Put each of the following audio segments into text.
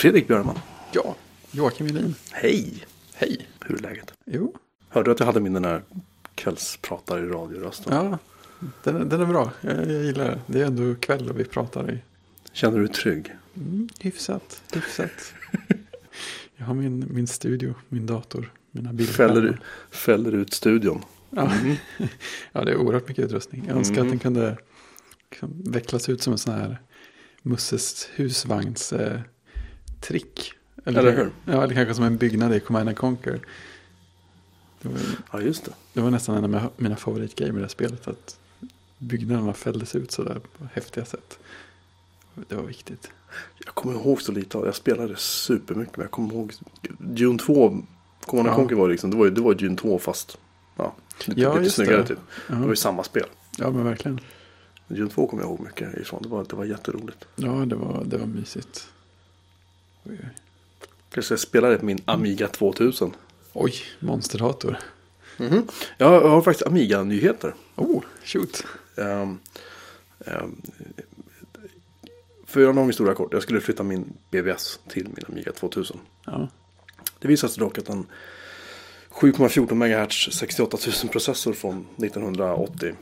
Fredrik Björman. Ja, Joakim Jelin. Hej! Hej. Hur är läget? Jo, Hörde du att jag hade min den här kvällspratare i radiorösten? ja, den, är- den är bra. Jag, jag gillar det. Det är ändå kväll och vi pratar i Känner du dig trygg? mm, hyfsat, hyfsat. jag har min, min studio, min dator, mina bildskärmar. Fäller, fäller ut studion? Ja. ja, det är oerhört mycket utrustning. Jag önskar Mm. att den kunde liksom, vecklas ut som en sån här Musses husvagns eh, trick. Eller hur? Ja, eller kanske som en byggnad i Command and Conquer. Det var, Ja, just det. det var nästan en av mina favoritgrejer med det här spelet. Att byggnaderna fälldes ut sådär på häftiga sätt. Det var viktigt. Jag kommer ihåg så lite av. Jag spelade supermycket. Men jag kommer ihåg Dune 2. Command Ja. Conquer var liksom, det var ju det var Dune 2 fast ja, lite, Ja, lite snyggare det. typ. Ja, Det var ju samma spel. ja men verkligen. Dune 2 kommer jag ihåg mycket ifrån. Det var, det var jätteroligt. Ja, det var, det var mysigt. Kanske jag spelade på min Amiga 2000. oj monsterdator. Mhm. Jag har faktiskt Amiga-nyheter. Oh, shoot. Ehm, ehm, för en lång historia kort. Jag skulle flytta min BBS till min Amiga 2000. Ja, Det visade sig dock att en 7,14 MHz 68 000 processor från 1980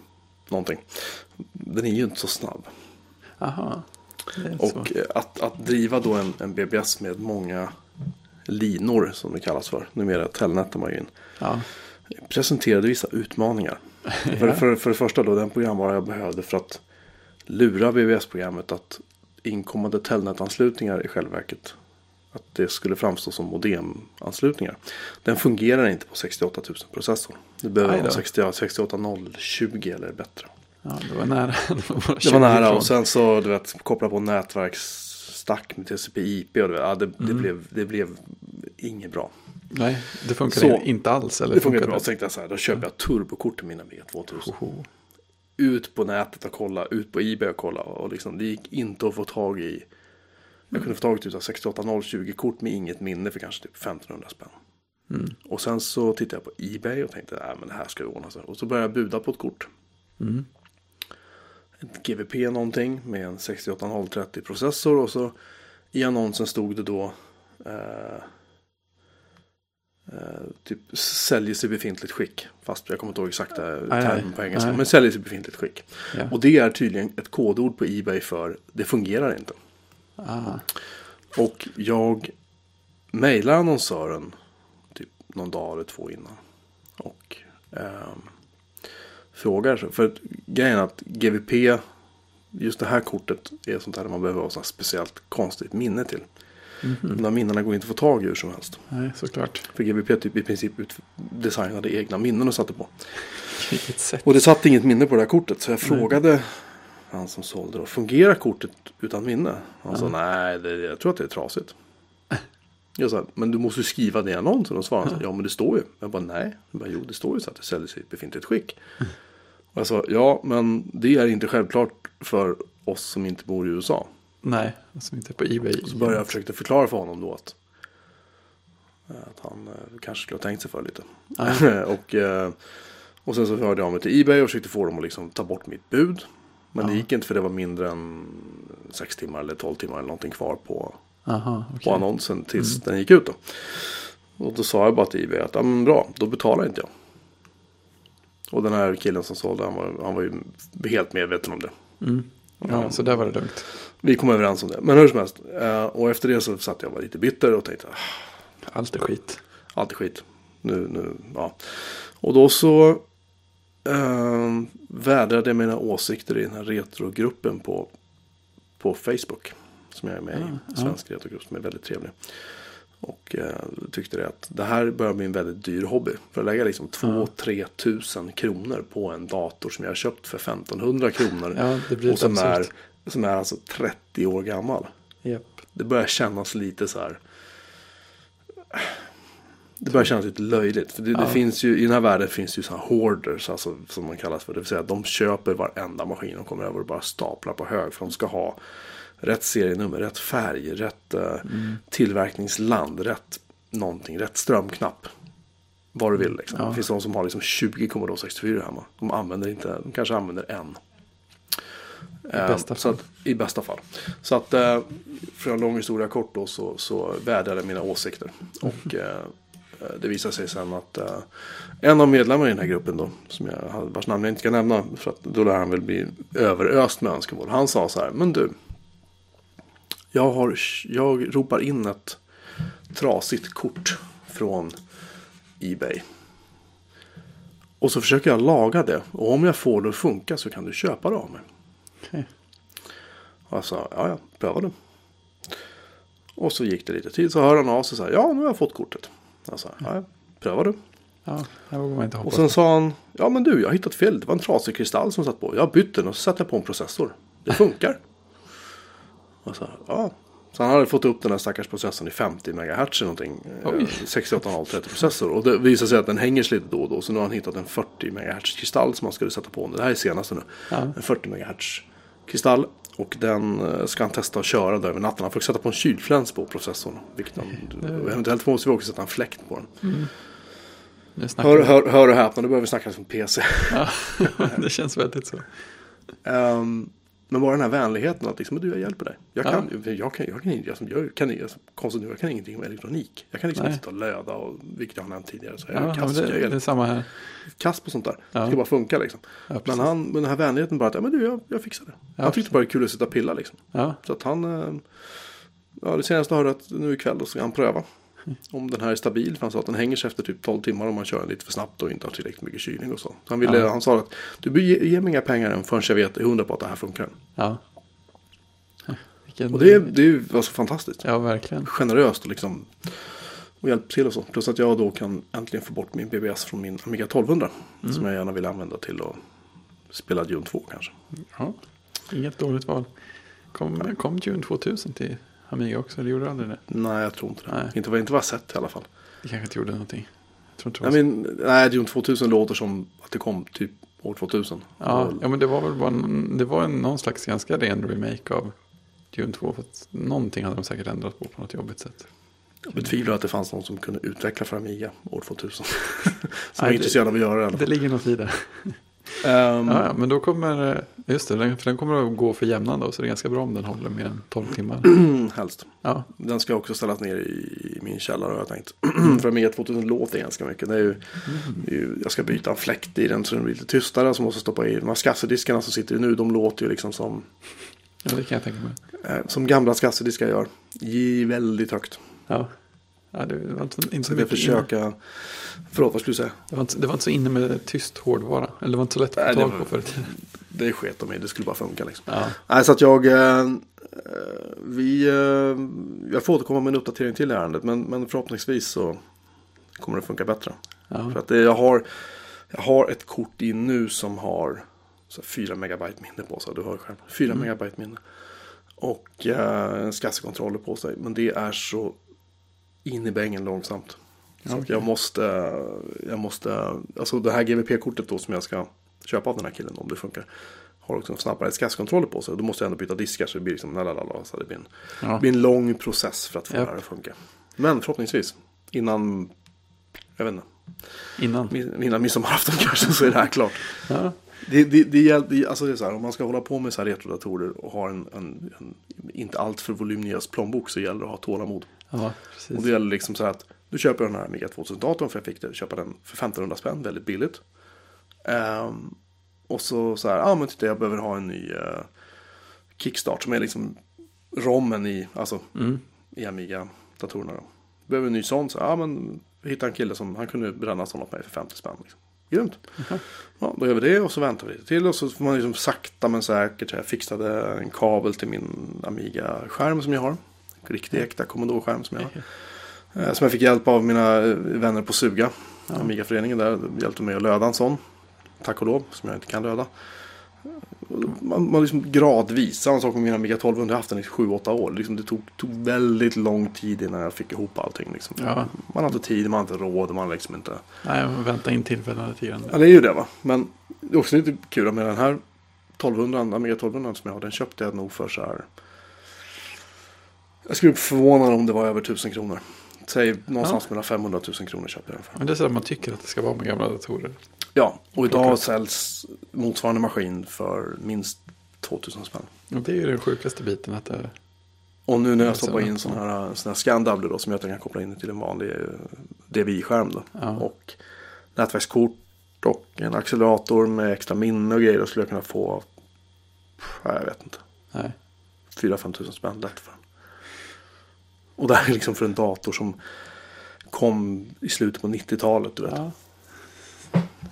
någonting. Den är ju inte så snabb. aha. Och eh, att, att driva då en, en BBS med många linor som det kallas för. Numera telnetar man ju in. Ja, Presenterade vissa utmaningar. För, Ja. för, för det första då den programvara jag behövde för att lura BBS-programmet att inkommande telnetanslutningar i själva verket att det skulle framstå som modemanslutningar. Den fungerar inte på 68 000 processor. Det behöver vara 60 68020 eller bättre. Ja, det var nära. Det var, bara Det 20 var nära ifrån. och sen så du vet koppla på nätverksstack med TCP/IP och det, ja, det, det, Mm. blev, det blev inget bra. Nej, det funkar Så- inte alls. Eller Det funkar funkade bra. Så tänkte jag så här, då köper jag turbokort till mina Amiga 2000. Hoho. ut på nätet och kolla, ut på Ebay och kolla. Och liksom, det gick inte att få tag i. Jag kunde få tag i typ 68020 kort med inget minne för kanske typ 1500 spänn. Mm. Och sen så tittade jag på Ebay och tänkte att men det här ska ju ordna sig. Och så började jag buda på ett kort. Mm. Ett GVP någonting med en 68030 processor. Och så i annonsen stod det då eh, eh, typ säljs i befintligt skick. Fast jag kommer inte ihåg exakta termen på engelska. Nej. Men säljs i befintligt skick. Ja. Och det är tydligen ett kodord på Ebay för det fungerar inte. Ah. Och jag mejlar annonsören typ någon dag eller två innan. Och ehm, frågar. För att grejen är att GVP, just det här kortet är sånt här man behöver ha så speciellt konstigt minne till. Mhm. De där minnena går inte att få tag i hur som helst. Nej, såklart. För GVP typ i princip designade egna minnen och satte på. Vilket sätt. Och det satt inget minne på det här kortet. Så jag Nej. frågade han som sålde då. Fungerar kortet utan minne? Han sa nej, det, jag tror att det är trasigt. Jag sa, men du måste ju skriva det i annonsen. Och svarade han, ja men det står ju. Jag bara, nej. Jag bara, jo det står ju så att det säljs i ett befintligt skick. Och jag sa, ja men det är inte självklart för oss som inte bor i USA. Nej, som inte är på Ebay. Så började jag försöka förklara för honom då att, att han eh, kanske skulle ha tänkt sig för lite. och, eh, och sen så hörde jag av mig till Ebay och försökte få dem att liksom ta bort mitt bud. Men det Ja. gick inte för det var mindre än 6 timmar eller 12 timmar eller någonting kvar på, Aha, på okej. annonsen tills den gick ut. Då. Och då sa jag bara till Ebay att ja, men bra, då betalar inte jag. Och den här killen som sålde han var, han var ju helt medveten om det. Mm. Ja, så där var det lugnt. Vi kom överens om det. Men hur som helst. eh, Och efter det så satt jag och var lite bitter och tänkte "Ah, Allt är skit. allt är skit. Nu, nu, ja. Och då så eh, vädrade jag mina åsikter i den här retrogruppen på, på Facebook. Som jag är med i. ja. Svensk retrogrupp som är väldigt trevlig. Och eh, tyckte det att det här börjar bli en väldigt dyr hobby. För att lägga liksom 2-3 tusen kronor på en dator som jag har köpt för 1500 kronor. Ja, det blir och som är, som är alltså 30 år gammal. Japp. Det börjar kännas lite så här. Det börjar kännas lite löjligt. För det, det Ja. finns ju, I den här världen finns det ju så här hoarders, alltså, som man kallas för. Det vill säga att de köper varenda maskin och kommer över och bara staplar på hög. För de ska ha rätt serienummer, rätt färg, rätt Mm. tillverkningsland, rätt någonting, rätt strömknapp. Vad du vill liksom. Ja. Det finns de som har liksom 20 Commodore 64 hemma. De använder inte, de kanske använder en. Eh, bästa så fall. att, I bästa fall. Så att, eh, för en lång historia kort då, så, så vädrade mina åsikter. Och eh, det visade sig sen att eh, en av medlemmarna i den här gruppen då, som jag, vars namn jag inte ska nämna, för att då lär han väl bli överöst med önskemål. Han sa så här, men du, jag, har, jag ropar in ett trasigt kort från Ebay. Och så försöker jag laga det. Och om jag får det att funka så kan du köpa det av mig. Okej. Och jag sa, ja, ja, pröva det. Och så gick det lite tid. Så hör han av sig så här, ja, nu har jag fått kortet. Jag sa, ja, ja, pröva det. Ja, Och sen sa han, ja men du, jag har hittat fel. Det var en trasig kristall som satt på. Jag har bytt den och så satte jag på en processor. Det funkar. Och så, ja. Så han hade fått upp den här stackars processorn i 50 MHz eller någonting. Oj. 68,30 processor. Och det visar sig att den hänger sig lite då och då. Så nu har han hittat en 40 MHz kristall som han skulle sätta på. Det här är senaste nu. Ja. En 40 MHz kristall. Och den eh, ska han testa att köra där över natten. Han får sätta på en kylfläns på processorn. Vilket han, och eventuellt måste vi också sätta en fläkt på den. Snackar Hör, hör, hör och häpna, nu börjar vi snacka som PC. Ja, det känns väldigt så. Ehm, men bara den här vänligheten att liksom, du jag hjälper dig. Jag Ja. kan, jag kan, jag kan, jag, som, jag kan, jag, konstigt nog, jag kan ingenting om elektronik. Jag kan liksom Nej. inte sitta och löda, och, vilket jag har nämnt tidigare. Så jag Ja, kass, det, jag det är samma här. kass på sånt där. Ja. Det ska bara funka liksom. Ja, men, precis. han, men den här vänligheten bara att, ja men du jag, jag fixar det. Ja, han tyckte bara det var kul att sitta och pilla liksom. Ja, Så att han, eh, ja det senaste hörde att nu ikväll då ska han pröva. Om den här är stabil, för han sa att den hänger sig efter typ 12 timmar om man kör den lite för snabbt och inte har tillräckligt mycket kylning och så. så han, ville, Ja. han sa att du ge, ge mig inga pengar än förrän jag vet är hundra på att det här funkar. ja. Vilken, Och det, är- det är ju alltså fantastiskt. Ja, verkligen. Generöst och liksom och hjälpt till och så. Plus att jag då kan äntligen få bort min BBS från min Amiga 1200. Mm. Som jag gärna vill använda till att spela Dune 2 kanske. Ja, inget dåligt val. Kom, kom Dune 2000 till Amiga också? Eller gjorde det aldrig det? Nej, jag tror inte det. Nej. Inte, inte vad jag sett i alla fall. Det kanske inte gjorde någonting. Jag tror inte Jag men, nej, Dune 2000 låter som att det kom typ år 2000. Ja, ja, men det var väl bara en, det var en, någon slags ganska ren remake av Dune 2. För att någonting hade de säkert ändrat på på något jobbigt sätt. Jag betvivlar att det fanns någon som kunde utveckla för Amiga år 2000. som Nej, var intresserad av att göra det Det ligger något i det. Ehm, Ja, men då kommer, eh, just det, den, för den kommer att gå för jämnan då. Så det är ganska bra om den håller mer än 12 timmar. helst. Ja, Den ska också ställas ner i min källare har jag tänkt. För Amiga 2000 låter ganska mycket. Det är ju, det är ju, jag ska byta en fläkt i den så den blir lite tystare. Så måste jag stoppa i de här skassediskarna som sitter nu. De låter ju liksom som, ja, det kan jag tänka mig. eh, som gamla skassediskar gör. Väldigt högt. Ja, ja det var inte, inte så mycket inne. försöka... Förlåt, vad skulle du säga? Det var, inte, det var inte så inne med tyst hårdvara. Eller det var inte så lätt att få tag på förr i tiden. Det sket de i. Det skulle bara funka liksom. Ja, Nej, så att jag... Eh, eh, vi... Eh, jag får återkomma med en uppdatering till ärendet. Men, men förhoppningsvis så kommer det funka bättre. ja. För att det, jag, har, jag har ett kort in nu som har så här 4 megabyte minne på sig. Du hör själv. 4 Mm. megabyte minne. Och eh, en skassekontroller på sig. Men det är så in i bängen långsamt. Så okej. jag måste, jag måste, alltså det här GVP-kortet då som jag ska köpa av den här killen om det funkar. Har också en snabbare skassekontroller på sig. Då måste jag ändå byta diskar så det blir liksom lalalala. Så det blir en, Ja. det blir en lång process för att få Japp. det här att funka. Men förhoppningsvis innan, jag vet inte. Innan. Innan midsommarafton kanske så är det här klart. Ja, Det, det, det, alltså det är så här, om man ska hålla på med så här retrodatorer och ha en, en, en inte alltför voluminös plånbok så gäller det att ha tålamod. Ja Och det gäller liksom så här att du köper den här Amiga 2000-datorn för jag fick det, köpa den för 1500 spänn, väldigt billigt. Ehm, och så så här, ja ah, men titta jag behöver ha en ny eh, kickstart som är liksom rommen i, alltså Mm. i Amiga-datorerna. Behöver en ny sån, så ja ah, men vi hittade en kille som, han kunde bränna sån åt mig för 50 spänn. Liksom. Grymt. Ja, då gör vi det och så väntar vi lite till och så får man liksom sakta men säkert. Jag fixade en kabel till min Amiga-skärm som jag har. Riktig äkta Commodore-skärm som jag har. Eh, Som jag fick hjälp av mina eh, vänner på Suga. Amiga-föreningen där hjälpte mig att löda en sån. Tack och lov, som jag inte kan löda. Man, man liksom gradvis, samma sak med min Amiga 1200, jag har haft den i 7-8 år. Liksom det tog, tog väldigt lång tid innan jag fick ihop allting. Liksom. Ja. Man har inte tid, man har inte råd, man liksom inte... Nej, men vänta in tillfällen lite grann. Ja, det är ju det va. Men det är också lite kul med den här 1200, Amiga 1200 som jag har. Den köpte jag nog för så här. Jag skulle bli förvånad om det var över 1000 kronor. Säg någonstans mellan 500 och 1000 kronor köpte jag den för. Men det är så att man tycker att det ska vara med gamla datorer. Ja, och idag säljs motsvarande maskin för minst 2000 spänn. Och det är ju den sjukaste biten. Att det, Och nu när jag stoppar in ja. sån här, sån här ScanW då som jag kan koppla in till en vanlig eh, DVI-skärm då. Ja. Och nätverkskort och en accelerator med extra minne och grejer. Då skulle jag kunna få, jag vet inte, nej. 4-5 tusen spänn lätt för. Och det här är liksom för en dator som kom i slutet på 90-talet. Du vet. Ja.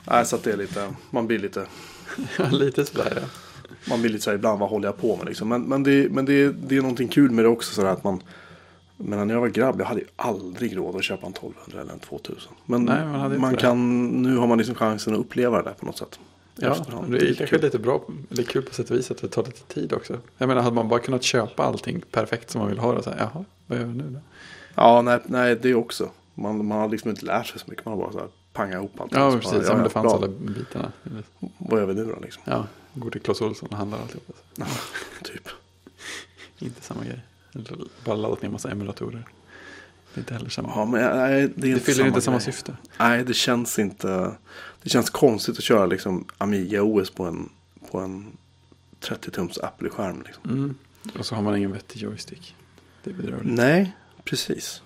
Nej, så att det är lite, man blir lite, Ja, lite sådär ja. man blir lite så här ibland, vad håller jag på med liksom. Men, men, det, men det, det är någonting kul med det också sådär att man, men när jag var grabb, jag hade ju aldrig råd att köpa en 1200 eller en 2000. Men Nej, man man det. kan, nu har man liksom chansen att uppleva det där på något sätt. Ja, efterhand. det är kanske kul. lite bra, eller kul på sätt och vis att det tar lite tid också. Jag menar, hade man bara kunnat köpa allting perfekt som man vill ha det, så här, jaha, vi nu då? Ja, nej, nej, det också. Man, man har liksom inte lärt sig så mycket, man har bara så här pangat ihop allt. Ja, precis, bara, ja, men det fanns bra. alla bitarna. Vad gör vi nu då liksom? Ja, går till Clas Ohlson och handlar alltihop. Alltså. typ. Inte samma grej. Bara laddat ner massa emulatorer. Det är inte heller samma. Ja, men nej, det, det fyller samma inte samma grej. syfte. Nej, det känns inte. Det känns konstigt att köra liksom Amiga OS på en, på en 30-tums Apple-skärm. Liksom. Mm. Och så har man ingen vettig joystick. Det är bedrövligt. Nej, precis.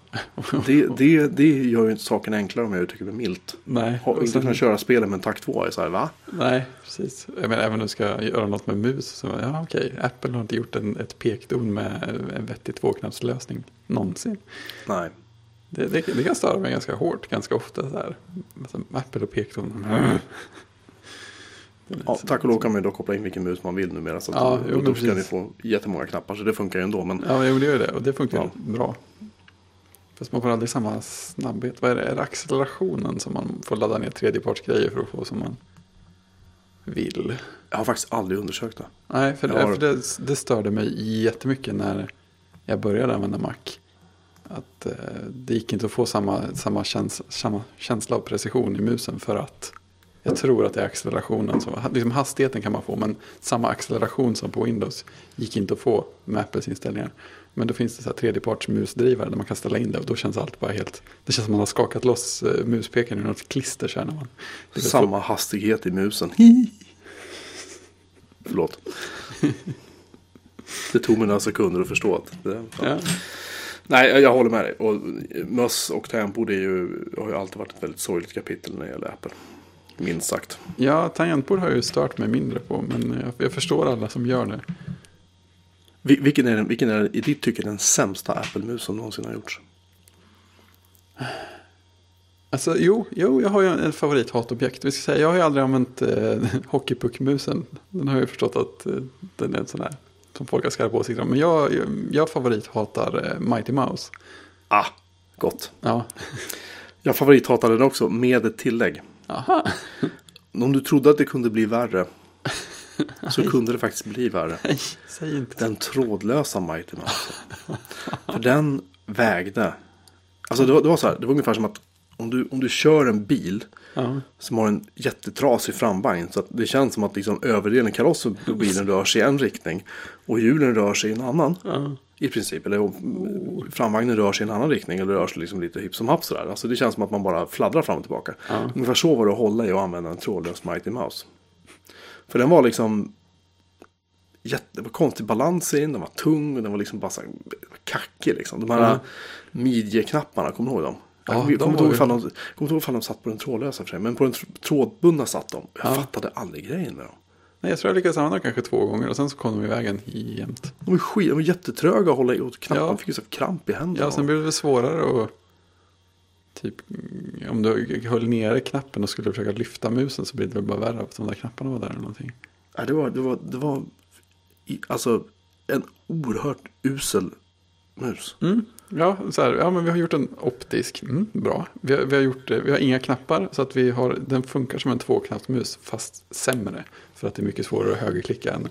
Det, det, det gör ju inte saken enklare om jag uttrycker mig milt. Nej, Har inte sen, kunnat köra spelet med en takt 2 är så här, va? nej, precis. Jag menar, även om du ska göra något med mus. Så, ja, okej, Apple har inte gjort en, ett pekdon med en vettig tvåknappslösning någonsin. Nej. Det, det, det kan störa mig ganska hårt, ganska ofta. Så här. Alltså, Apple och pekdon. Lite Ja, så- tack och lov kan man ju då koppla in vilken mus man vill numera. Så Ja, jo, då ska ni få jättemånga knappar. Så det funkar ju ändå. Men Ja, jo, det gör det. Och det funkar Ja. bra. Fast man får aldrig samma snabbhet. Vad är det? Är det accelerationen som man får ladda ner tredjepartsgrejer för att få som man vill? jag har faktiskt aldrig undersökt det. Nej, för, har- för det, det störde mig jättemycket när jag började använda Mac. Att eh, det gick inte att få samma, samma, käns, samma känsla av precision i musen för att jag tror att det är accelerationen. Som, liksom hastigheten kan man få men samma acceleration som på Windows gick inte att få med Apples inställningar. Men då finns det så här tredjeparts musdrivare där man kan ställa in det och då känns allt bara helt... Det känns som man har skakat loss eh, muspekaren ur något klister så här när man... Samma hastighet i musen. Förlåt. Det tog mig några sekunder att förstå att det, så- Ja. Nej, jag håller med dig. Och möss och är ju, har ju alltid varit ett väldigt sorgligt kapitel när det gäller Apple. Minst sagt. Ja, tangentbord har jag ju stört mig mindre på, men jag, jag förstår alla som gör det. Vil- Vilken är, den, vilken är i ditt tycke den sämsta Apple-mus som någonsin har gjorts? Alltså, jo, jo, jag har ju en favorithatobjekt. Vi ska säga, jag har ju aldrig använt eh, hockeypuckmusen. Den har jag ju förstått att eh, den är en sån här som folk har skarpa åsikter om. Men jag, jag, jag favorithatar eh, Mighty Mouse. Ah, gott. Ja, Jag favorithatade den också med ett tillägg. Aha. Om du trodde att det kunde bli värre. Så kunde det faktiskt bli värre. Säg inte. Den trådlösa Mighty Mouse. För den vägde. Alltså det var, det var så här. Det var ungefär som att om du, om du kör en bil. Ja, Som har en jättetrasig framvagn. Så att det känns som att liksom överdelen karossen på bilen rör sig i en riktning. Och hjulen rör sig i en annan. ja. I princip. Eller och framvagnen rör sig i en annan riktning. Eller rör sig liksom lite hipp som happ sådär. Alltså det känns som att man bara fladdrar fram och tillbaka. Ja. Ungefär så var det att hålla i och använda en trådlös Mighty Mouse. För den var liksom jätte, det var konstig balans i den. Den var tung och den var liksom bara så kackig liksom. De här Ja. midjeknapparna, kommer du ihåg dem? Ja, jag de kommer inte var ihåg ju- ifall de, kommer inte ihåg ifall de satt på den trådlösa för sig. Men på den tr- trådbundna satt de. Jag Ja. fattade aldrig grejen med dem. Nej, jag tror jag lyckades använda den kanske två gånger och sen så kom de i vägen jämt. De var, skit, de var jättetröga att hålla i och knapparna Ja. fick ju så kramp i händerna. Ja, sen blev det svårare att... Typ, om du höll nere knappen och skulle försöka lyfta musen så blir det väl bara värre att de där knapparna var där eller någonting. Ja, det var, det var, det var i, alltså en oerhört usel mus. Mm. Ja, så här, ja, men vi har gjort en optisk. Mm, bra. Vi har, vi, har gjort, det- vi har inga knappar så att vi har, den funkar som en tvåknappsmus fast sämre. För att det är mycket svårare att högerklicka än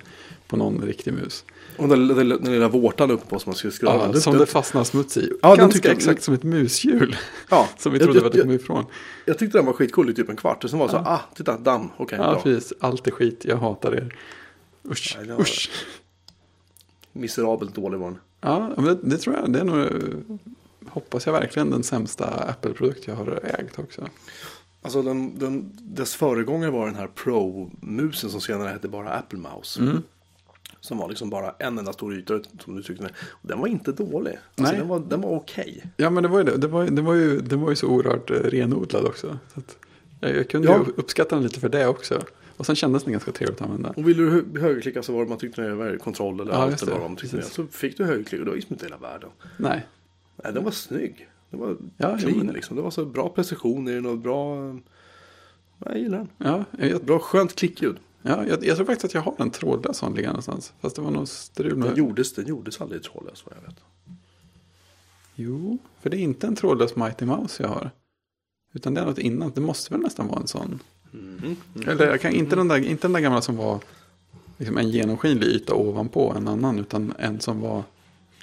på någon riktig mus. Och den, den, den lilla vårtan uppe på som man skulle skruva. Ja, den, som den, det fastnar smuts i. Ja, den Ganska tycker jag- exakt som ett mushjul. ja, Som vi jag, trodde jag, att det jag, kom ifrån. jag tyckte den var skitcool i typ en kvart. Och sen var det så, ah, titta, damm, okej, Ja, bra. precis. Allt är skit. Jag hatar er. Usch, Nej, var- usch. Miserabelt dålig var den. Ja, men det, det tror jag. Det är nog, hoppas jag verkligen, den sämsta Apple-produkt jag har ägt också. Alltså den, den, dess föregångare var den här Pro-musen som senare hette bara Apple Mouse. Mm. Som var liksom bara en enda stor yta som du tyckte den var inte dålig. Alltså, Nej. Den var, den var okej. Ja, men det var ju det. Det var, det var, ju, det var ju så oerhört eh, renodlad också. Jag, jag kunde Ja. ju uppskatta den lite för det också. Och sen kändes den ganska trevligt att använda. Och ville du hö- högerklicka så var det man tyckte det var kontroll eller Ja, allt det. vad man. Precis. Så fick du högerklick och det var liksom inte hela världen. Nej, Nej, den var snygg. Det var Ja, clean men- liksom. Det var så bra precision i den och bra... Jag gillar den. ja, jag, Bra skönt klickljud. ja jag, jag tror faktiskt att jag har en trådlös sån liggande någonstans. Fast det var nog strul Den med... gjordes, den gjordes aldrig trådlös vad jag vet. Jo, för det är inte en trådlös Mighty Mouse jag har. Utan det är något innan. Det måste väl nästan vara en sån. Mhm. Eller jag kan, inte, den där, inte den där gamla som var liksom en genomskinlig yta ovanpå en annan. Utan en som var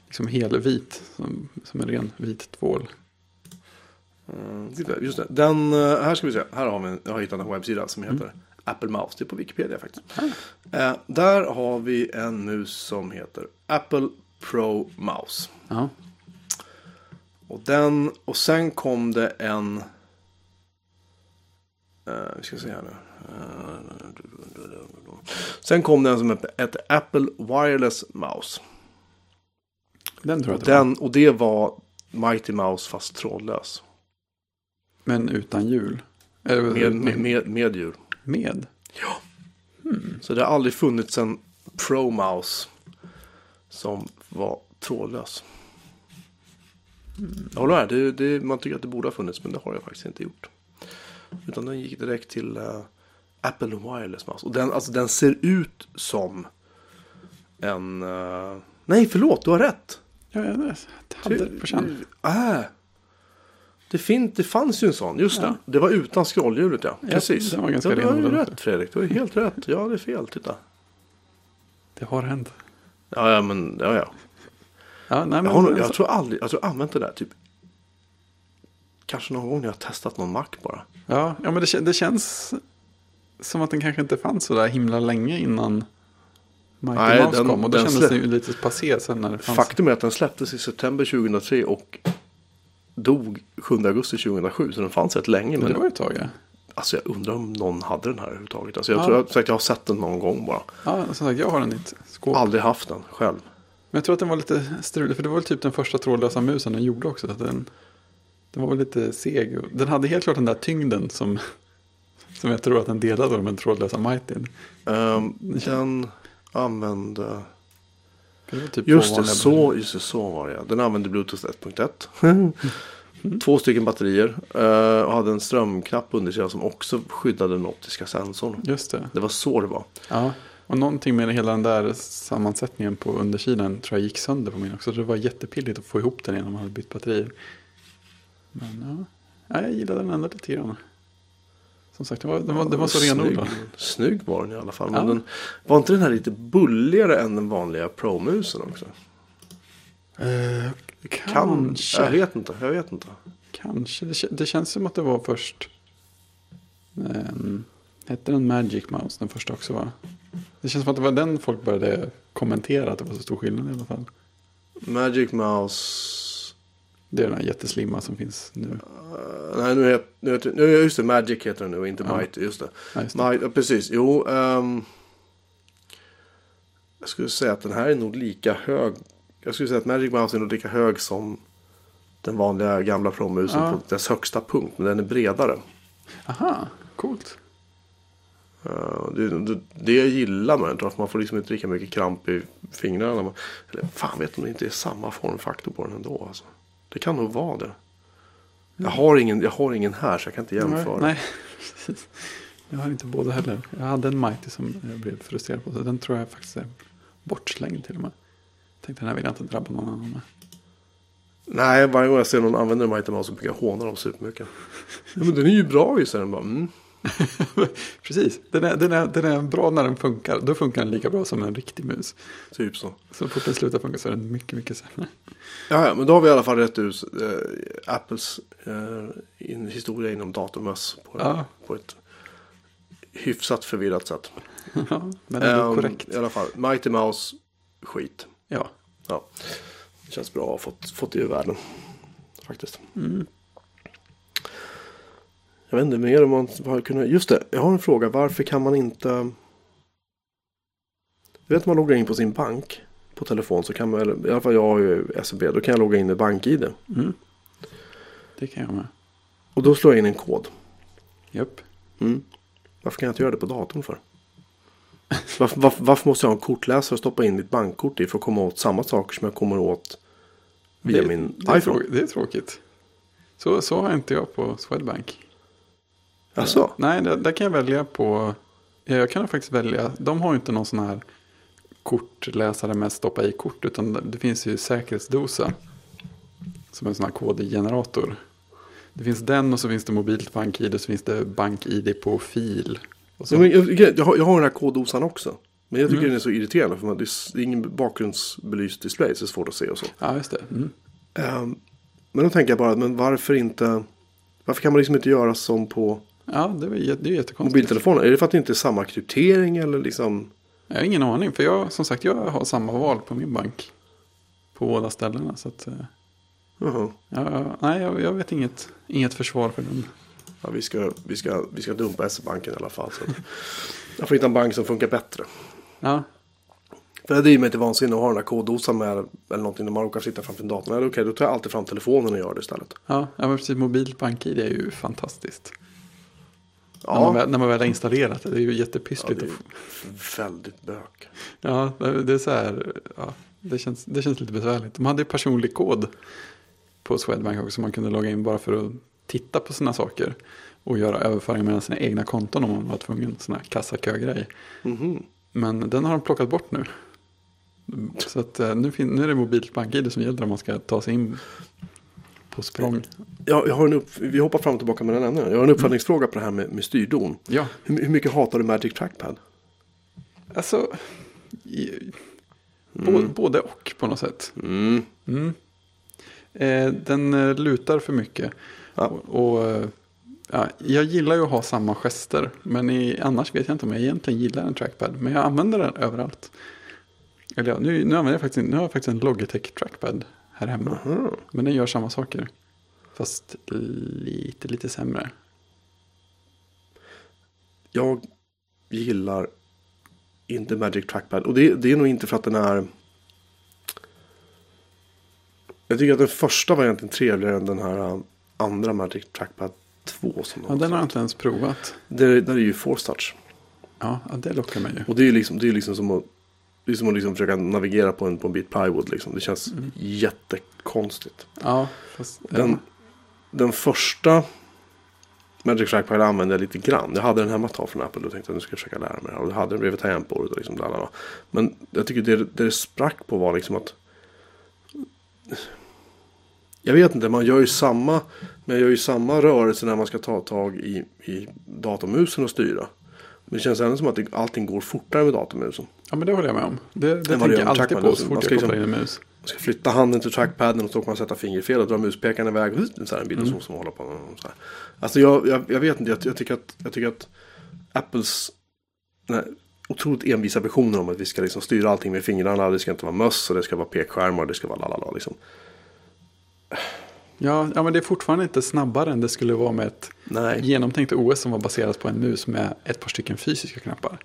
liksom helvit. Som, som en ren vit tvål. Mm, just det. Den, eh, här ska vi se. Här har vi en, jag har hittat en webbsida som heter Apple Mouse. Det är på Wikipedia faktiskt. Eh, där har vi en mus som heter Apple Pro Mouse. Och, den, och sen kom det en... eh, vi ska se här nu. Eh, sen kom det en som hette Apple Wireless Mouse. den tror jag att det var. Den, och det var Mighty Mouse fast trådlös. Men utan hjul. Med, med, med, med djur. med? Så det har aldrig funnits en Pro Mouse som var trådlös. Jag håller med. Det, det, man tycker att det borde ha funnits men det har jag faktiskt inte gjort. Utan den gick direkt till eh, Apple Wireless Mouse. Och den, alltså, den ser ut som en... eh, nej, förlåt, du har rätt. Ja, ja, det hade det på känn. Äh, det, fin, det fanns ju en sån, just det. Det var utan scrollhjulet ja. Ja, Precis. den var ganska ja, du har ju rätt. Fredrik, du har ju helt rätt. Ja, det är fel, titta. Det har hänt. Ja, ja men ja, ja. Ja, nej, Jag, men, har, nog- jag alltså- tror aldrig, jag tror jag använt det där typ. Kanske någon gång när jag har testat någon Mac bara. ja, ja, men det, det känns som att den kanske inte fanns så där himla länge innan Mighty Nej, Mouse den- kom. Och då den kändes det ju lite passé sen när det fanns. Faktum är att den släpptes i september 2003 och dog 7 augusti 2007. Så den fanns rätt länge. Men Men det var ett tag, ja. alltså, jag undrar om någon hade den här överhuvudtaget. Alltså, jag Ja. tror jag, sagt, jag har sett den någon gång bara. Ja, som sagt, jag har den i ett skåp. Aldrig haft den själv. Men jag tror att den var lite strulig, för det var väl typ den första trådlösa musen den gjorde också. Så att den, den var väl lite seg. Den hade helt klart den där tyngden som, som jag tror att den delade med den trådlösa Mightin. Ehm, den använde... Det typ Just det, så, just det, så var det. Den använde Bluetooth 1.1. Två stycken batterier. eh, och hade en strömknapp under sig som också skyddade den optiska sensorn. Just det. Det var så det var. Ja, och någonting med hela den där sammansättningen på undersidan tror jag gick sönder på min också. Så det var jättepilligt att få ihop den innan man hade bytt batterier. Men ja, ja jag gillade den ändå lite grann. Som sagt, det var, det var, det var så renodlad. Snygg var den i alla fall. Men Ja. den, var inte den här lite bulligare än den vanliga Pro-musen också? Eh, Kan, kanske. Jag vet inte. Jag vet inte. Kanske. Det, det känns som att det var först. Um, hette den Magic Mouse den första också va? Det känns som att det var den folk började kommentera att det var så stor skillnad i alla fall. Magic Mouse. Det är den här jätteslimma som finns nu. eh, nej, nu nu nu, just det, Magic heter den nu och inte Ja. Might. Just det. Ja, just det. Ja, precis. Jo, ehm, jag skulle säga att den här är nog lika hög. Jag skulle säga att Magic Mouse är nog lika hög som den vanliga gamla Pro-musen Ja. på dess högsta punkt. Men den är bredare. Aha, coolt. Eh, det, det, det jag gillar med den tror för man får liksom inte lika mycket kramp i fingrarna. Man, eller fan vet om det inte är samma formfaktor på den ändå. Alltså. Det kan nog vara det. Jag har, ingen, jag har ingen här så jag kan inte jämföra. Nej, precis. Jag har inte båda heller. Jag hade en Mighty som jag blev frustrerad på. Så den tror jag faktiskt är bortslängd till och med. Tänkte den här vill jag inte drabba någon annan med. Nej, varje gång jag ser någon använda Mighty Mouse så brukar jag håna dem supermycket. ja, men den är ju bra ju, säger den bara. Mm. Precis, den är, den, är, den är bra när den funkar. Då funkar den lika bra som en riktig mus. Typ så. Så fort den slutar funka så är den mycket, mycket sämre. Ja, ja, men då har vi i alla fall rätt ut eh, Apples eh, in, historia inom datormöss på, Ja. på ett hyfsat förvirrat sätt. Ja, men ändå Ehm, korrekt. I alla fall, Mighty Mouse, skit. Ja. Ja, det känns bra att ha fått, fått det ur världen. Faktiskt. Mm. Jag vet inte mer om man har kunnat. Just det, jag har en fråga. Varför kan man inte. Du vet man loggar in på sin bank på telefon så kan man, eller, i alla fall jag har ju SEB, då kan jag logga in med BankID. Mm. Det kan jag med. Och då slår jag in en kod. Japp. Mm. Varför kan jag inte göra det på datorn för? Varför, varför, varför måste jag ha en kortläsare och stoppa in mitt bankkort i för att komma åt samma saker som jag kommer åt via det, min det är, iPhone? trå- det är tråkigt. Så, så har inte jag på Swedbank. Alltså? Nej, där, där kan jag välja på... Ja, jag kan faktiskt välja. De har ju inte någon sån här kortläsare med stoppa i kort. Utan det- finns ju säkerhetsdosa. Som en sån här kodgenerator. Det finns den och så finns det mobilt bank-id. Och så finns det bank-id på fil. Och så, Ja, men jag, jag, har, jag har den här koddosan också. Men jag tycker Mm. den är så irriterande för man, det är ingen bakgrundsbelyst display så det är svårt att se och så. ja, just det. Mm. Ehm, men då tänker jag bara, men varför inte? Varför kan man liksom inte göra som på Ja, det, var, det är jättekonstigt. mobiltelefoner? Är det för att det inte är samma kryptering eller liksom? Jag har ingen aning. För jag, som sagt, jag har samma val på min bank. På båda ställena. Så att, eh, Jaha. ja, ja, nej, jag, jag vet inget, inget försvar för den. Ja, vi, ska, vi, ska, vi ska dumpa S-banken i alla fall. Så jag får hitta en bank som funkar bättre. Ja, För det driver mig till vansinne att ha den där koddosan med eller någonting när man råkar sitta framför datorn. Nej, okej, då tar jag alltid fram telefonen och gör det istället. ja, ja men precis. Mobilt bank-id är ju fantastiskt. När, man Ja, väl, när man väl har installerat det. Det är ju jättepyssligt. Ja, är väldigt bök. Ja, det är så här. Ja, det, känns, det känns lite besvärligt. De hade ju personlig kod på Swedbank också. Man kunde logga in bara för att titta på sina saker. Och göra överföringar mellan sina egna konton om man var tvungen. Sån här kassakö-grej. Mhm. Men den har de plockat bort nu. Så att eh, nu, nu är det mobilt bank-id som gäller om man ska ta sig in på språng. Ja, jag har en upp, vi hoppar fram och tillbaka med den ämnen. Jag har en uppföljningsfråga på det här med, med styrdon. Ja, Hur, hur mycket hatar du Magic Trackpad? alltså. I, bå- Både och på något sätt. Mm. Mm. Eh, den eh, lutar för mycket. Ja. Och, och, eh, ja, jag gillar ju att ha samma gester. Men i, annars vet jag inte om jag egentligen gillar en trackpad. Men jag använder den överallt. Eller ja, nu, nu, använder jag faktiskt, nu har jag faktiskt en Logitech trackpad här hemma. Aha. Men den gör samma saker. Fast lite, lite sämre. Jag gillar inte Magic Trackpad. Och det, det är nog inte för att den är... Jag tycker att den första var egentligen trevligare än den här uh, andra Magic Trackpad 2. Som Ja, de den har jag inte ens provat. det, där är ju Force Touch. Ja, ja det lockar mig ju. Och det är ju liksom, det är liksom som att, det är som att liksom försöka navigera på en, på en bit plywood. Liksom. Det känns Mm. jättekonstigt. Ja, fast, Den, ja. den första Magic Trackpad använde jag lite grann. Jag hade den hemma ett tag från Apple och tänkte att nu ska jag försöka lära mig det här. Och jag hade den bredvid tangentbordet och liksom bla bla bla. Men jag tycker det, det sprack på var liksom att jag vet inte, man gör ju samma, men jag gör ju samma rörelse när man ska ta tag i, i datormusen och styra. Men det känns ändå som att det, allting går fortare med datormusen. ja, men det håller jag med om. Det, det tänker jag alltid på så fort jag kopplar liksom- in en mus. Man ska flytta handen till trackpaden och så kan man sätta fingerfel och dra muspekaren iväg. Och så här en bild så som håller på. och Så här. Alltså jag, jag, jag vet inte, jag, jag, tycker att, jag tycker att Apples här otroligt envisa visioner om att vi ska liksom styra allting med fingrarna. Det ska inte vara möss och det ska vara pekskärmar. Det ska vara lalala liksom. Ja, ja, men det är fortfarande inte snabbare än det skulle vara med ett Nej. genomtänkt OS som var baserat på en mus med ett par stycken fysiska knappar.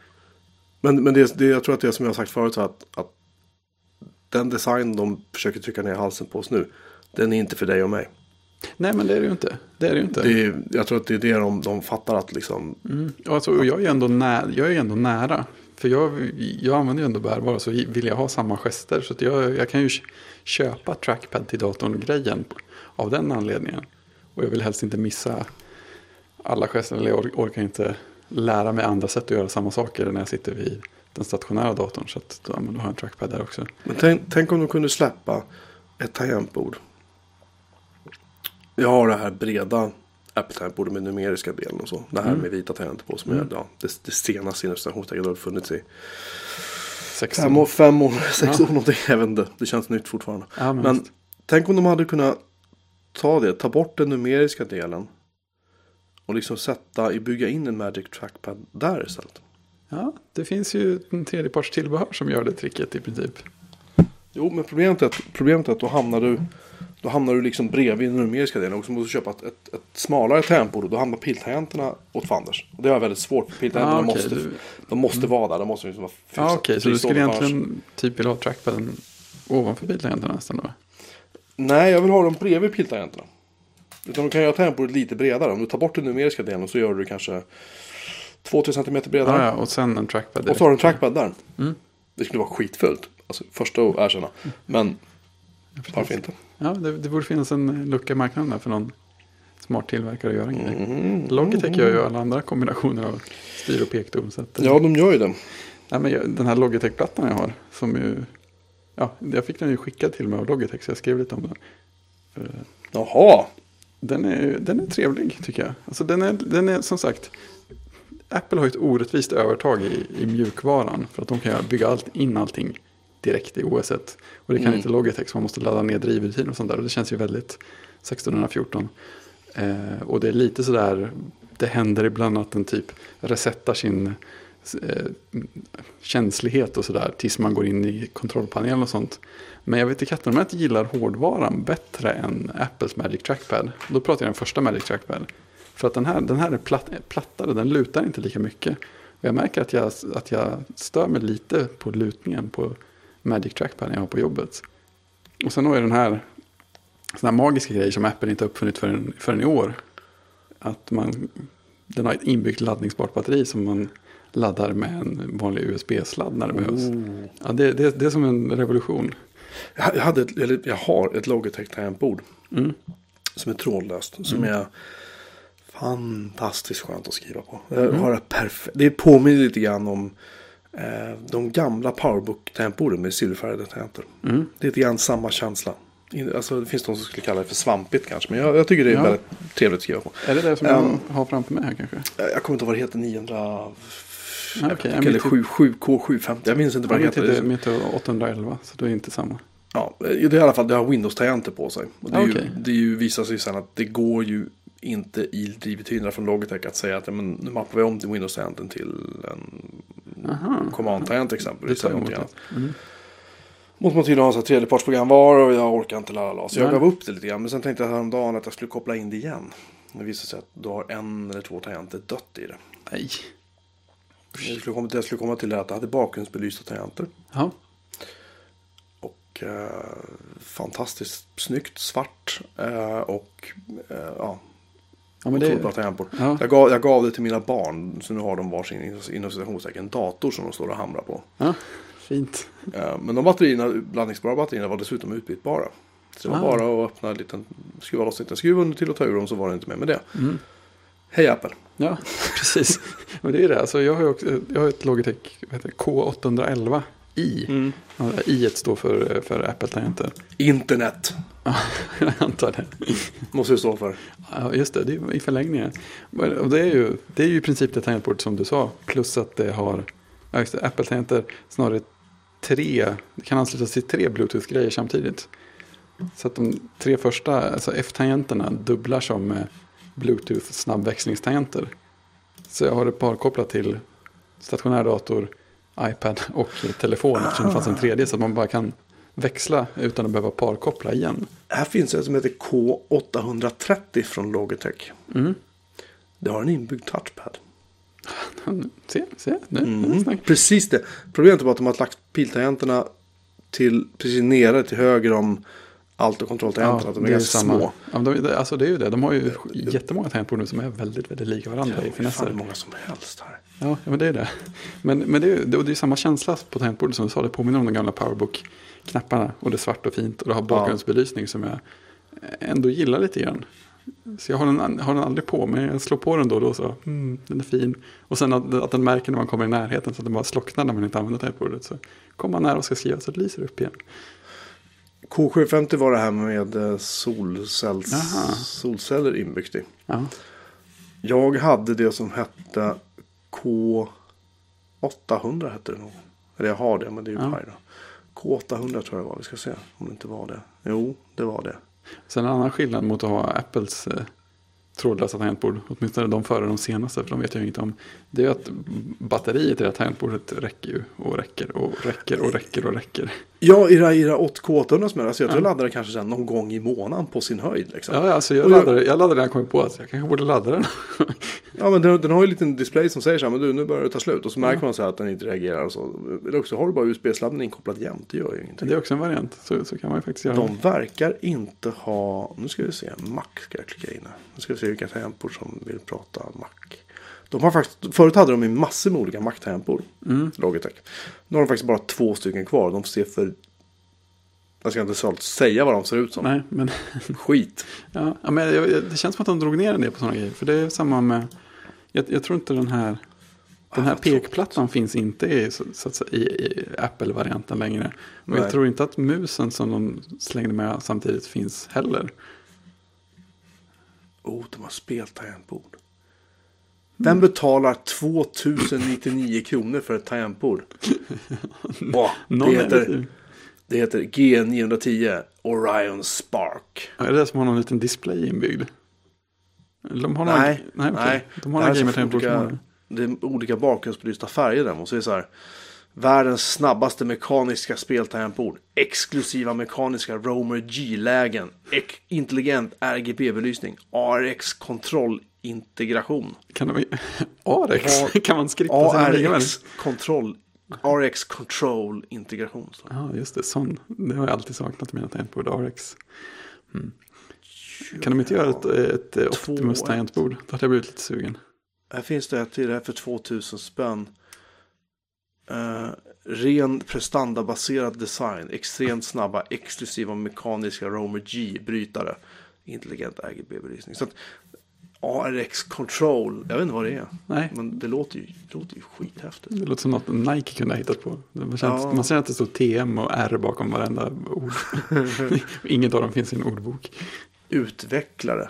Men, men det, det, jag tror att det är som jag har sagt förut. så Att, att den design de försöker trycka ner halsen på oss nu. Den är inte för dig och mig. Nej, men det är det ju inte. Det är det inte. Det är, jag tror att det är det de, de fattar att liksom. Mm. Alltså, och jag, är ju ändå nära, jag är ändå nära. För jag, jag använder ju ändå bärbara så vill jag ha samma gester. Så jag, jag kan ju kö- köpa trackpad till datorn-grejen av den anledningen. Och jag vill helst inte missa alla gester. Eller jag or- orkar inte lära mig andra sätt att göra samma saker när jag sitter vid den stationära datorn. Så att, ja, men då har jag en trackpad där också. Men tänk, tänk om de kunde släppa ett tangentbord. Jag har det här breda Apple-tangentbordet med numeriska delen och så. Det här med vita tangenter på som är ja, det, det senaste inom. Det har funnits i 16. fem år, fem år sex Ja. år någonting. Jag vet inte. Det känns nytt fortfarande. Ja, men Men tänk om de hade kunnat ta det, ta bort den numeriska delen. Och liksom sätta, bygga in en Magic Trackpad där istället. ja, det finns ju en tredjeparts tillbehör som gör det tricket i princip. Jo, men problemet är att, problemet är att då hamnar du, Då hamnar du liksom bredvid den numeriska delen och så måste du köpa ett, ett, ett smalare tangentbord och då hamnar piltangenterna åt fanders. Och det är väldigt svårt för piltangenterna Ah, okej, måste, du- de måste vara där. De måste liksom vara Ja, hyfsat okej, så du skulle egentligen typ vilja ha trackpaden ovanför biltangenterna nästan då? Nej, jag vill ha dem bredvid piltangenterna. Utan du kan göra tangentbordet lite bredare. Om du tar bort den numeriska delen så gör du kanske 2-3 cm bredare. Ja, ja, och sen en trackpad Och så har du en trackpad där. Mm. Det skulle vara skitfullt. Alltså första att erkänna. Men varför inte? Ja, det, det borde finnas en lucka i marknaden där för någon smart tillverkare att göra en grej. Mm. Logitech gör ju alla andra kombinationer av styr och pekdom. Så att, Ja, de gör ju det. nej, men jag, den här Logitech-plattan jag har, som ju, ja, jag fick den ju skickad till mig av Logitech, så jag skrev lite om den. Eh, Jaha. Den är, den är trevlig tycker jag. Alltså den är, den är som sagt, Apple har ett orättvist övertag i, i mjukvaran. För att de kan bygga allt, in allting direkt i OS. -et. Och det kan Mm. inte Logitech så man måste ladda ner drivrutiner och sånt där. Och det känns ju väldigt 1614. Eh, och det är lite sådär, det händer ibland att den typ resetar sin Eh, känslighet och sådär tills man går in i kontrollpanelen och sånt. Men jag vet i katten om jag inte gillar hårdvaran bättre än Apples Magic Trackpad. Då pratar jag den första Magic Trackpad. För att den här, den här är platt, eh, plattare, den lutar inte lika mycket. Och jag märker att jag, att jag stör mig lite på lutningen på Magic Trackpad jag har på jobbet. Och sen har jag den här, såna här magiska grejer som Apple inte har uppfunnit förrän, förrän i år. Att man, den har ett inbyggt laddningsbart batteri som man laddar med en vanlig USB-sladd när det behövs. Oh. Ja, det, det, det är som en revolution. Jag hade ett, eller jag har ett Logitech tangentbord. Mm. Som är trådlöst. Som är fantastiskt skönt att skriva på. Mm. Jag har ett perfekt. Det påminner lite grann om eh, de gamla Powerbook tangentborden med silverfärgade tangenter. Mm. Det är lite grann samma känsla. Alltså, det finns de som skulle kalla det för svampigt kanske. Men jag, jag tycker det är Ja. väldigt trevligt att skriva på. Är det det som Um, jag har framför mig här kanske? Eh, Jag kommer inte ihåg vad det heter. 900... Ja, okej, eller mitt- 7, 7K750. Jag minns inte vad det heter. mitt är 811, så det är inte samma. Ja, det är i alla fall det har Windows-tangenter på sig. Och det, är ju, det är ju, visar sig sen att det går ju inte i drivrutinerna från Logitech att säga att men, nu mappar vi om till Windows-tangenten till en Aha. command-tangent Det exempelvis. jag emot. Måste man tydligen ha så här tredjepartsprogram var och jag orkar inte lalala. Så jag Nej. gav upp det lite grann. Men sen tänkte jag häromdagen att jag skulle koppla in det igen. Det visade sig att du har en eller två tangenter dött i det. Nej. Jag skulle komma till, jag skulle komma till det att det hade bakgrundsbelysta tangenter. Ja. Och eh, fantastiskt snyggt svart. Eh, och eh, ja, ja, men det bra tangentbord. Ja. Jag, gav, jag gav det till mina barn. Så nu har de varsin inom citationstecken dator som de står och hamrar på. ja, fint. Men de batterierna, blandningsbara batterierna var dessutom utbytbara. Så det var Ah. bara att öppna en liten, skruva loss en liten skruv under till och ta ur dem så var det inte mer med det. Mm. Hej Apple! Ja, precis. Men det är det. Alltså, jag har också, jag har ett Logitech vad heter det, K811 i. Mm. I står för, för Apple-tangenter. Internet Ja, jag antar det. måste det stå för. Ja, just det. Det är i förlängningen. Och det är ju, det är ju i princip det tangentbordet som du sa. Plus att det har, ja Apple-tangenter snarare tre, det kan anslutas till tre Bluetooth-grejer samtidigt. Så att de tre första, alltså F-tangenterna dubblar som eh, Bluetooth snabbväxlingstangenter. Så jag har det parkopplat till stationär dator, iPad och telefon eftersom det fanns en tredje så att man bara kan växla utan att behöva parkoppla igen. Här finns ett som heter K830 från Logitech. Mm. Det har en inbyggd touchpad. Se, se, nu, nu Mm. snackar Precis det. Problemet var att de har lagt piltangenterna till precis nere till höger om alt och kontrolltangenterna. att de är det ganska samma. små. Ja, de, det- alltså det är ju det. De har ju jättemånga tangentbord nu som är väldigt, väldigt lika varandra Det i är fan hur finesser. många som helst här. Ja, ja, men det är det. Men, men det är ju det, det är samma känsla på tangentbordet som du sa. Det påminner om de gamla Powerbook-knapparna. Och det är svart och fint. Och det har bakgrundsbelysning som jag ändå gillar lite grann. Så jag har den, har den aldrig på men jag slår på den då och då så, mm, den är fin. Och sen att, att den märker när man kommer i närheten så att den bara slocknar när man inte använder tangentbordet. Så kommer man nära och ska skriva så det lyser upp igen. K750 var det här med eh, solcells, solceller inbyggt i. Ja, Jag hade det som hette K800 hette det nog. Eller jag har det, men det är ju Ja. paj då. K800 tror jag det var. Vi ska se om det inte var det. Jo, det var det. Sen en annan skillnad mot att ha Apples eh, trådlösa tangentbord. Åtminstone de före de senaste, för de vet jag inget om. Det är att batteriet i det här tangentbordet räcker ju och räcker och räcker och räcker och räcker. Ja, i det här, i det här 8K800 som jag alltså jag tror jag laddar det kanske någon gång i månaden på sin höjd. Liksom. Ja, alltså jag Och jag- laddade, jag laddade när jag kom på att jag kanske borde ladda den. Ja, men den, den har ju en liten display som säger så här, men du, nu börjar det ta slut. Och så märker man så här att den inte reagerar och så. Eller också har du bara USB-sladden inkopplad jämt, det gör ju ingenting. Det är också en variant, så, så kan man ju faktiskt göra. De verkar inte ha, nu ska vi se, Mac ska jag klicka in här. Nu ska vi se vilka tangentbord som vill prata Mac. De har faktiskt, förut hade de ju massor med olika Mac-tangentbord. Mm. Logitech. Nu har de faktiskt bara två stycken kvar. De ser för, jag ska inte säga vad de ser ut som. Nej, men Skit. Ja, men det känns som att de drog ner en del på sådana grejer. För det är samma med, jag, jag tror inte den här, den här tråkigt. pekplattan finns inte i, så, så att säga, i, i Apple-varianten längre. Och Nej. jag tror inte att musen som de slängde med samtidigt finns heller. Oh, de har speltangentbord. Vem betalar 2099 kronor för ett tangentbord? Någon det, heter, det heter G910 Orion Spark. Ja, är det det som har någon liten display inbyggd? De har Nej, nej, okej. nej. De har Det några gamer så tangentbord det är olika bakgrundsbelysta färger där. Och så är det så här. Världens snabbaste mekaniska speltangentbord. Exklusiva mekaniska Romer G-lägen. Intelligent RGB-belysning. ARX kontrollintegration. Kan de, Arex, A- kan man skripta sina egna ARX kontroll. RX control integration. Ja, just det. Sån. Det har jag alltid saknat i mina tangentbord. RX. Mm. Kan de inte göra ett, ett, ett Två, Optimus ett. tangentbord? Då hade jag blivit lite sugen. Här finns det ett till det här för 2000 spänn. Eh, ren prestandabaserad design. Extremt snabba exklusiva mekaniska Romer G-brytare. Intelligent RGB-belysning. Så att ARX Control, jag vet inte vad det är. Nej, Men det låter ju, det låter ju skithäftigt. det låter som något Nike kunde ha hittat på. Man känner, Ja. man ser att det står TM och R bakom varenda ord. Inget av dem finns i en ordbok. Utvecklare.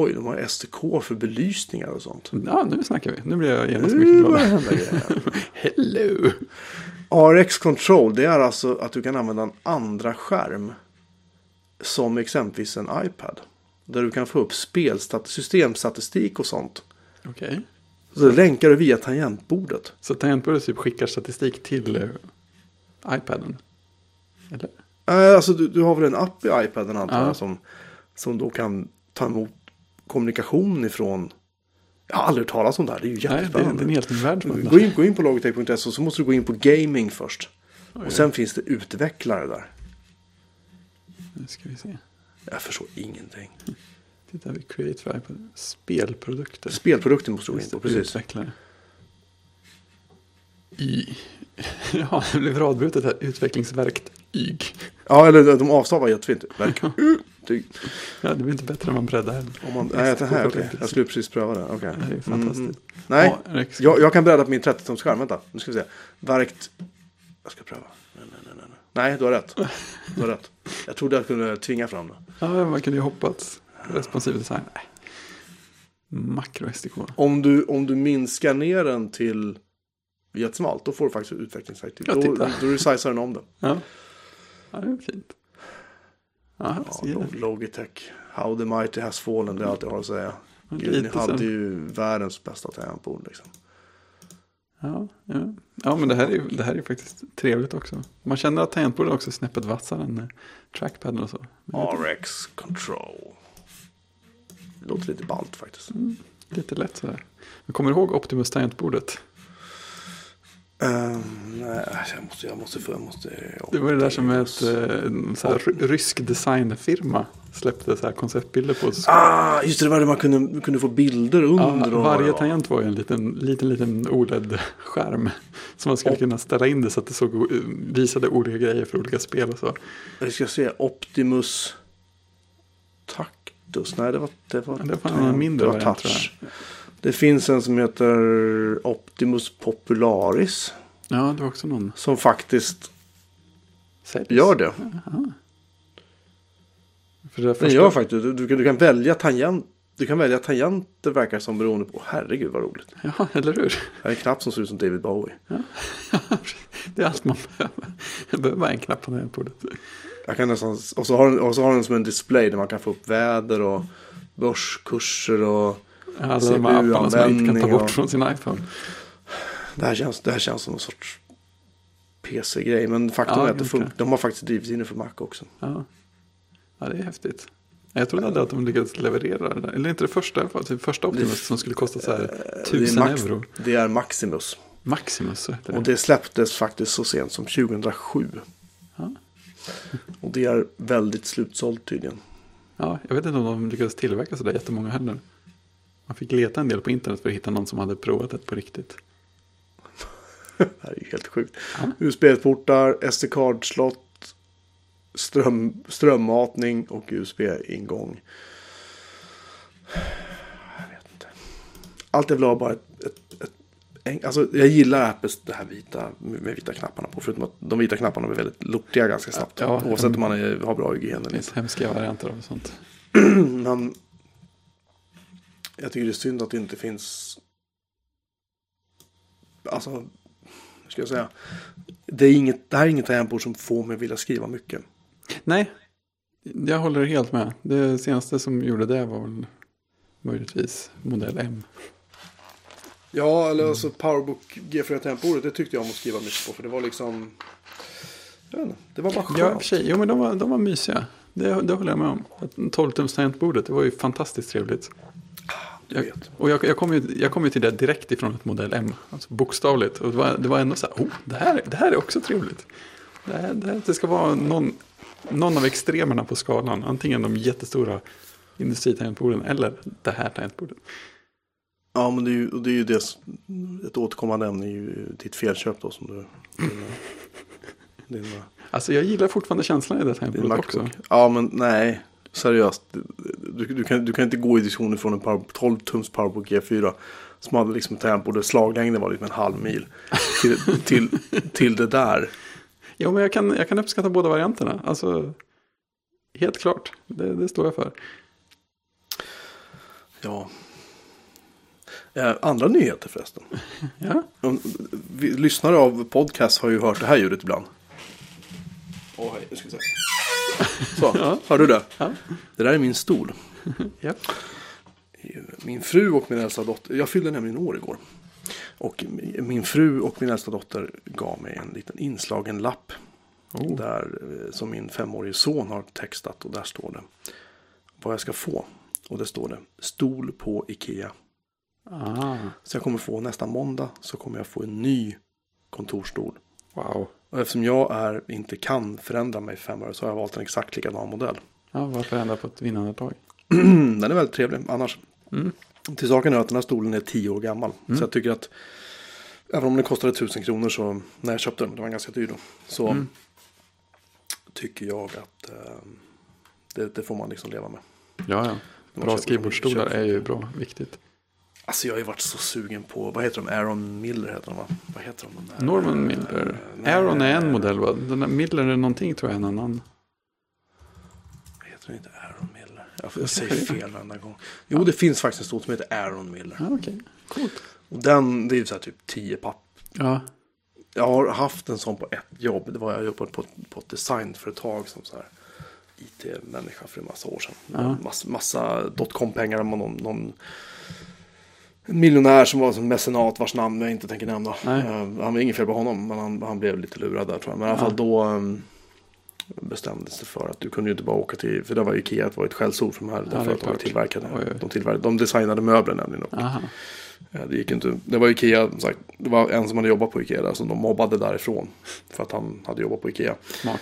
Oj, de har STK för belysningar och sånt. Ja, nu snackar vi. Nu blir jag genast mycket grejer. Hello! RX Control, det är alltså att du kan använda en andra skärm. Som exempelvis en iPad. Där du kan få upp systemstatistik och sånt. Okej. Så det länkar du via tangentbordet. Så tangentbordet typ skickar statistik till eh, iPaden? Eller? Äh, alltså du, du har väl en app i iPaden antar Ja. jag som, som då kan ta emot kommunikation ifrån. Jag har aldrig hört talas om det här, det är ju Nej, det är, jättespännande. en helt ny värld. Gå in, gå in på logitech.se och så måste du gå in på gaming först. Oj, Och sen finns det utvecklare där. Nu ska vi se. Jag förstår ingenting. Tittar vi Create för iPad. Spelprodukter. Spelprodukten måste du gå in på, precis. Utvecklare. Y. Ja, det blev radbrutet här. Utvecklingsverktyg. Ja, eller de avstavar jättefint. Verk. Ja, det blir inte bättre när man breddar här. Om man, nej, det här, okej. Jag skulle precis pröva det. okej. Det är fantastiskt. Nej, Ja, jag, jag kan bredda på min 30-tumsskärm. Vänta, nu ska vi se. Verkt... Jag ska pröva. Nej, nej, nej, nej. nej. Du har rätt. Du har rätt. Jag trodde jag kunde tvinga fram det. Ja, man kunde ju hoppats. Responsiv design. Nej. Makro SDK. Om du, om du minskar ner den till jättesmalt, då får du faktiskt utvecklingsverktyg. Ja, Då, då resizar den om det. Ja. ja, det är fint. Ja, Ja. Log- Logitech. How the mighty has fallen, det är allt jag har att säga. Gud, ni hade ju världens bästa tangentbord liksom. Ja, ja. ja, men det här, är, det här är faktiskt trevligt också. Man känner att tangentbordet också är snäppet vassare än eh, trackpaden och så. RX Control. Det låter lite ballt faktiskt. Lite lätt sådär. Men kommer du ihåg Optimus tangentbordet? Ehm, nej, jag måste, jag måste, jag måste. Det var det där som ett eh, så här, ry- rysk designfirma släppte så här konceptbilder på. Ah, just det, det var det man kunde, kunde få bilder ja, under. och- varje tangent var ju en liten, liten, liten OLED-skärm. Som man skulle Och- kunna ställa in det så att det såg, o- visade olika grejer för olika spel och så. Vi ska se, Optimus Tactus. Nej, det var, det var, Ja, det var en mindre variant, touch. Det finns en som heter Optimus Popularis. Ja, det var också någon. Som faktiskt säljs. gör det. För det Den gör faktiskt du, du, kan, välja tangent. Du kan välja tangenter verkar som beroende på. Herregud vad roligt. Ja, eller hur? Det är en knapp som ser ut som David Bowie. det är allt man behöver. Jag behöver bara en knapp på tangentbordet. Jag kan nästan, och, så har den, och så har den som en display där man kan få upp väder och börskurser och Alla de här apparna som man inte kan ta bort och- från sin iPhone. det här känns, det här känns som någon sorts PC-grej. Men faktum Ja, är att det kanske. fun- de har faktiskt drivs för Mac också. Ja. ja, det är häftigt. Jag trodde aldrig att de lyckades leverera det där. Eller inte det första i alla fall. Typ första Optimus som skulle kosta så här Det är, tusen Max, euro. det är Maximus. Maximus så heter det. Och det släpptes faktiskt så sent som 2007. Ja. Och det är väldigt slutsålt tydligen. Ja, jag vet inte om de lyckades tillverka så där jättemånga heller. Man fick leta en del på internet för att hitta någon som hade provat det på riktigt. Det här är ju helt sjukt. USB-portar, SD-card-slott, ström, strömmatning och USB-ingång. Jag vet inte. Allt jag vill ha bara ett, ett, ett Alltså jag gillar Apples det här vita med vita knapparna på. Förutom att de vita knapparna blir väldigt lortiga ganska snabbt. Ja. Oavsett om man är, har bra hygien eller inte. hemska varianter av sånt. Men jag tycker det är synd att det inte finns. Alltså, hur ska jag säga? Det, är inget, det här är inget tangentbord som får mig vilja skriva mycket. Nej, jag håller helt med. Det senaste som gjorde det var väl möjligtvis modell M. Ja, eller alltså Powerbook G4 tangentbordet, det tyckte jag om att skriva mycket på. För det var liksom, jag vet inte, det var bara skönt. Ja, för sig. Jo, men de var, de var mysiga. Det, det håller jag med om. 12-tums tangentbordet, det var ju fantastiskt trevligt. Jag, och jag, jag kom ju, jag kom ju till det direkt ifrån ett modell M. Alltså bokstavligt. Och det var, det var ändå så här, oh, det här, det här är också trevligt. Det, här, det, här, det ska vara någon, någon av extremerna på skalan. Antingen de jättestora industritangentborden eller det här tangentbordet. Ja, men det är ju, det är ju det, ett återkommande ämne är ju ditt felköp då som du, din, din, Alltså jag gillar fortfarande känslan i det tangentbordet också. Ja, men nej, seriöst. Du, du, kan, du kan inte gå i diskussionen från en power, 12-tums Powerbook G4 som hade liksom tangentbord där slaglängden var liksom en halv mil till, till, till det där. Jo, men jag kan, jag kan uppskatta båda varianterna. Alltså, helt klart. Det, det står jag för. Ja. Eh, andra nyheter förresten. Ja, Vi, lyssnare av podcast har ju hört det här ljudet ibland. Åh, hej, nu ska vi se. Så, Ja. hör du det? ja, Det där är min stol. ja. Min fru och min äldsta dotter, jag fyllde nämligen år igår. Och min fru och min äldsta dotter gav mig en liten inslagen lapp. Oh. Där, eh, som min femårige son har textat och där står det vad jag ska få. Och det står det stol på Ikea. Ah, Så jag kommer få nästa måndag så kommer jag få en ny kontorsstol. wow. Och eftersom jag är, inte kan förändra mig fem år så har jag valt en exakt likadan modell. Ja, varför ändra på ett vinnande lag? Den är väldigt trevlig annars. Mm. Till saken är att den här stolen är tio år gammal. Så jag tycker att även om den kostade tusen kronor så när jag köpte den, det var ganska dyr då. Så Mm. tycker jag att eh, det, det får man liksom leva med. Ja, ja. Bra skrivbordsstolar är ju bra, viktigt. Alltså jag har ju varit så sugen på, vad heter de? Aaron Miller heter de va? Vad heter de? de där? Norman Miller. nej. Aaron är en modell va? Den där Miller är någonting tror jag är en annan. Heter den inte Aaron Miller? Jag, jag säger fel varenda gång. Jo, det finns faktiskt en stol som heter Aaron Miller. Ja, okej. Coolt. Och den, det är ju så här typ 10 papp. Ja, Jag har haft en sån på ett jobb. Det var jag jobbade på, på ett designföretag som så här IT-människa för en massa år sedan. Ja. Massa, massa dotcom-pengar. Någon, någon miljonär som var som mecenat vars namn jag inte tänker nämna. Nej. Eh, han var inget fel på honom, men han, han blev lite lurad där tror jag. Men i alla fall då um, bestämdes det för att du kunde ju inte bara åka till, för det var Ikea, det var ett skällsord för de här företaget klart. tillverkade. Oj, oj. De, tillverkade de designade möbler nämligen. Aha. eh, det gick inte, det var Ikea, som sagt, det var en som hade jobbat på Ikea där, som de mobbade därifrån. För att han hade jobbat på Ikea. Smart.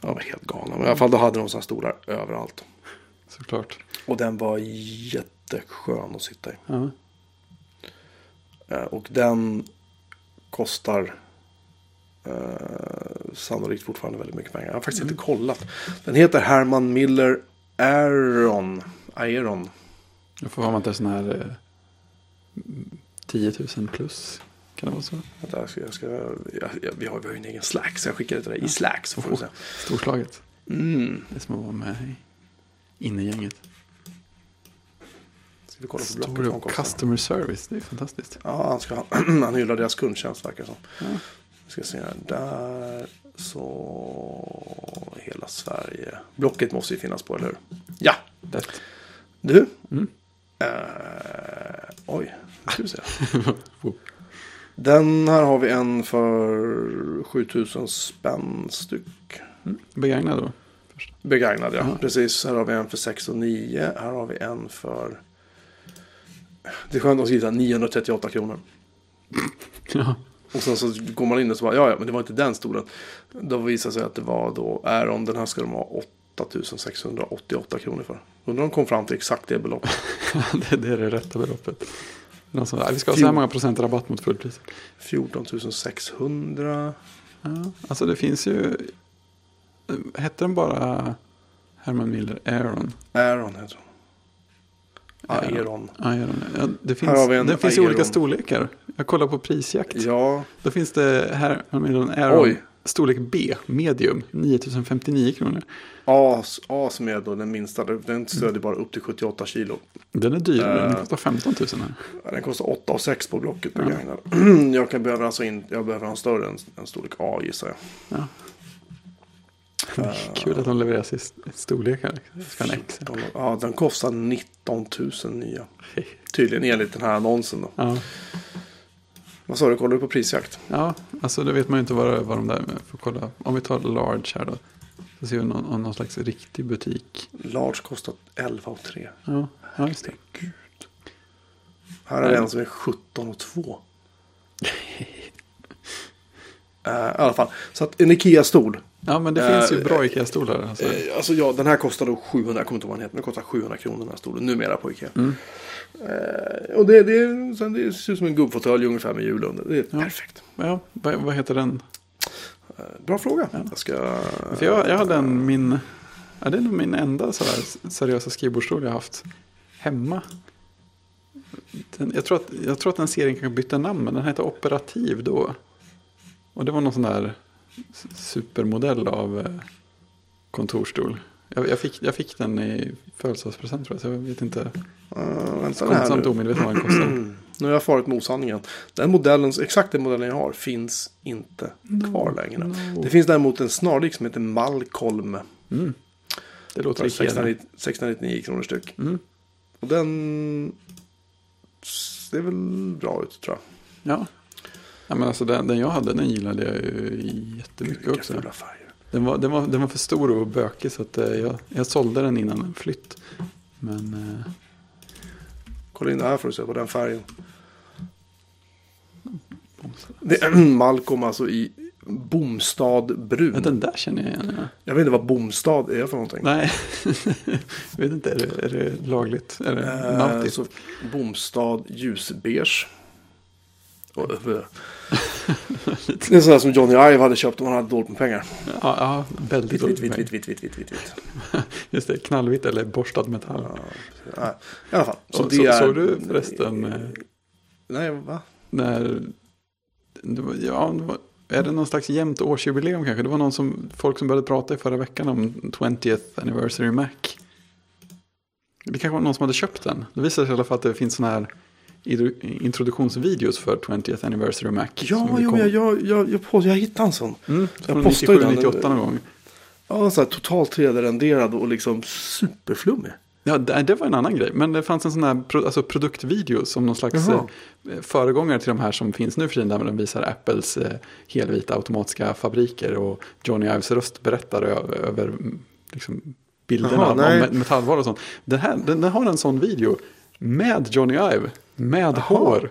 Jag var helt galen. Men i alla fall då hade de sådana stolar överallt. Såklart. Och den var jätteskön att sitta i. Ja. Eh, Och den kostar eh, sannolikt fortfarande väldigt mycket pengar. Jag har faktiskt inte kollat. Den heter Herman Miller Aeron. Aeron. Jag får ha man inte sån här eh, 10 000 plus. Kan det vara så? Vänta, jag ska, jag ska, jag, jag, vi, har, vi har ju en egen Slack så jag skickar det till dig i Slack så får du se. Storslaget. Mm. Det är som att vara med i innegänget. Vi kolla på Story of customer service. Det är fantastiskt. Ja, han, ska, han hyllar deras kundtjänst verkar det som. Ja. Vi ska se här. Där så hela Sverige. Blocket måste ju finnas på, eller hur? Ja, Lätt. Du? Mm. Eh, oj, nu ska vi se. Den här har vi en för 7000 spänn styck. Mm. Begagnad då? Begagnad ja, Ja. precis. Här har vi en för 6 och 9. Här har vi en för... Det är skönt att skriva 938 kronor. Ja. Och sen så går man in och så bara, ja, ja men det var inte den stolen. Då visar det sig att det var då Aeron, den här ska de ha 8688 kronor för. Undrar om de kom fram till exakt det beloppet. det, det är det rätta beloppet. Någon som, "Nej, vi ska ha så här många procent rabatt mot fullpris. 14 600. Ja, alltså det finns ju... Hette den bara Herman Miller Aeron? Aeron heter den. Aeron. Aeron. Ja, det Här har finns, vi en den finns i olika storlekar. Jag kollar på prisjakt. Ja, Då finns det Miller Aeron. Oj. Storlek B, medium, 9059 kronor. A, A som är då den minsta. Den stödjer bara upp till 78 kilo. Den är dyr, den Eh. kostar 15 000 här. Ja, Den kostar 8 och 6 på Blocket begagnad. Jag kan behöva alltså in, jag behöver ha en större än en storlek A gissar jag. Ja. Kul att de levereras i st- storlekar. Ja, den kostar 19 000 nya. Tydligen enligt den här annonsen då. Ja. Vad sa du, kollar du på prisjakt? ja, alltså det vet man ju inte vad, vad de där med. Får kolla. Om vi tar large här då. Så ser vi någon, om någon slags riktig butik. Large kostar 11 och 3. Ja, ja just det. Gud. Här är det en som är 17 och 2. Eh, I alla fall, så att en Ikea-stol. Ja, men det Eh, finns ju bra Ikea-stolar. Alltså. Eh, Alltså ja, den här kostar då 700, jag kommer inte ihåg vad den heter, men den kostar 700 kronor den här stolen numera på Ikea. Mm. Eh, och det, det, sen det ser ut som en gubbfåtölj ungefär med hjul under. Det är Ja. perfekt. Ja, vad, vad heter den? Eh, bra fråga. Ja. Jag ska... För jag, jag hade en, min, ja, det är nog min enda sådär seriösa skrivbordsstol jag haft hemma. Den, jag, tror att, jag tror att den serien kanske bytte namn, men den hette Operativ då. Och det var någon sån där supermodell av eh, kontorstol. Jag, jag, fick, jag fick den i födelsedagspresent tror jag, så jag vet inte. Uh, vänta nu. omedveten vad den kostar. Nu har jag farit med osanningen. Den modellen, exakt den modellen jag har finns inte kvar längre. no. Det finns däremot en snarlik som heter Malcolm. Mm. Det låter. 699 699 kronor styck. Mm. Och den ser väl bra ut tror jag. Ja. Ja, men alltså den, den jag hade den gillade jag ju jättemycket Vilka också. Den var, den, var, den var för stor och bökig så att, eh, jag, jag sålde den innan en flytt. Men eh, Kolla in det här för att se på den färgen. Det är Malcolm alltså i Bomstad brun. ja, den där känner jag igen. Ja. Jag vet inte vad Bomstad är för någonting. Nej, jag vet inte, är det, är det lagligt? Är det Eh, så Bomstad ljusbeige. Och, eh, Det är sådär som Johnny Ive hade köpt om han hade dåligt med pengar. Ja, ja, väldigt dåligt vitt, vitt, vitt, vitt, vitt, vitt, vitt. Just det, knallvitt eller borstad metall. Ja, I alla fall. Så Så, det så, är... Såg du förresten eh, Nej, va? när... Det var, ja, det var, är det någon slags jämnt årsjubileum kanske? Det var någon som, folk som började prata i förra veckan om 20th anniversary Mac. Det kanske var någon som hade köpt den. Det visar sig i alla fall att det finns sådana här introduktionsvideos för 20th anniversary Mac. Ja, jo, jag, jag, jag, jag, på, jag hittade en sån. Mm, jag postade 97, den. 98 någon gång. Ja, så här totalt 3D-renderad och liksom superflummig. Ja, det, det var en annan grej. Men det fanns en sån här alltså produktvideo som någon slags Jaha. eh, föregångare till de här som finns nu för tiden. Där de visar Apples eh, helvita automatiska fabriker och Johnny Ives röst berättar över mm, liksom, bilderna Jaha, me- metallvaror och sånt. Den, här, den, den har en sån video med Johnny Ive, med hår.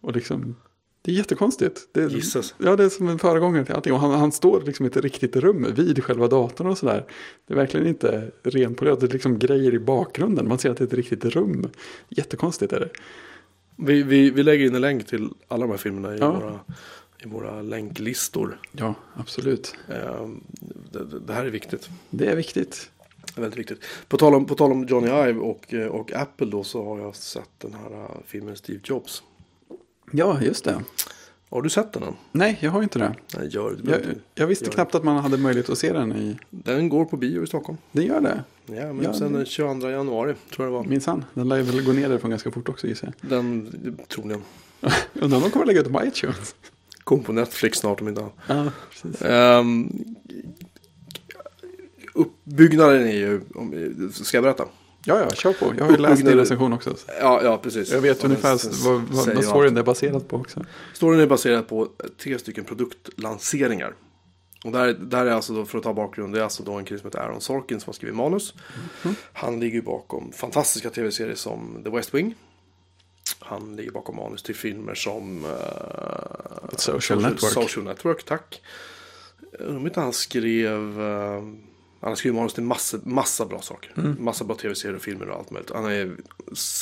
Och liksom, det är jättekonstigt. Det, är-. Ja, det är som en föregångare till allting. Och han, han står liksom i ett riktigt rum vid själva datorn och sådär. Det är verkligen inte renpolerat. Det är liksom grejer i bakgrunden. Man ser att det är ett riktigt rum. Jättekonstigt är det. Vi, vi, vi lägger in en länk till alla de här filmerna i, Ja. våra, i våra länklistor. Ja, absolut. Eh, det, det här är viktigt. Det är viktigt. Det väldigt viktigt. På tal om, på tal om Johnny Ive och, eh, och Apple då så har jag sett den här eh, filmen Steve Jobs. Ja, just det. Har du sett den än? Nej, jag har inte det. Nej, gör det. Jag, jag visste Gör knappt att man hade möjlighet att se den i... Den går på bio i Stockholm. Det gör det. Ja, men Ja, sen det- den 22 januari tror jag det var. Minsann. Den lär väl gå ner därifrån ganska fort också gissar jag. Den troligen. Undrar om de kommer lägga ut den på iTunes. Kom på Netflix snart om inte annat. Ja, precis. Um, uppbyggnaden är ju, om, ska jag berätta? Ja, ja, kör på. Jag har ju läst din recension också. Ja, ja precis. Jag vet ungefär vad, vad, vad storyn är baserad på också. Storyn är baserad på tre stycken produktlanseringar. Och där, där är alltså då, för att ta bakgrund, det är alltså då en kille som heter Aaron Sorkin som har skrivit manus. Han ligger ju bakom fantastiska tv-serier som The West Wing. Han ligger bakom manus till filmer som uh, Social Network. Social Network, tack. Undrar om inte han skrev... eh, han har skrivit manus till massa, massa bra saker. Massa bra tv-serier och filmer och allt möjligt. Han är,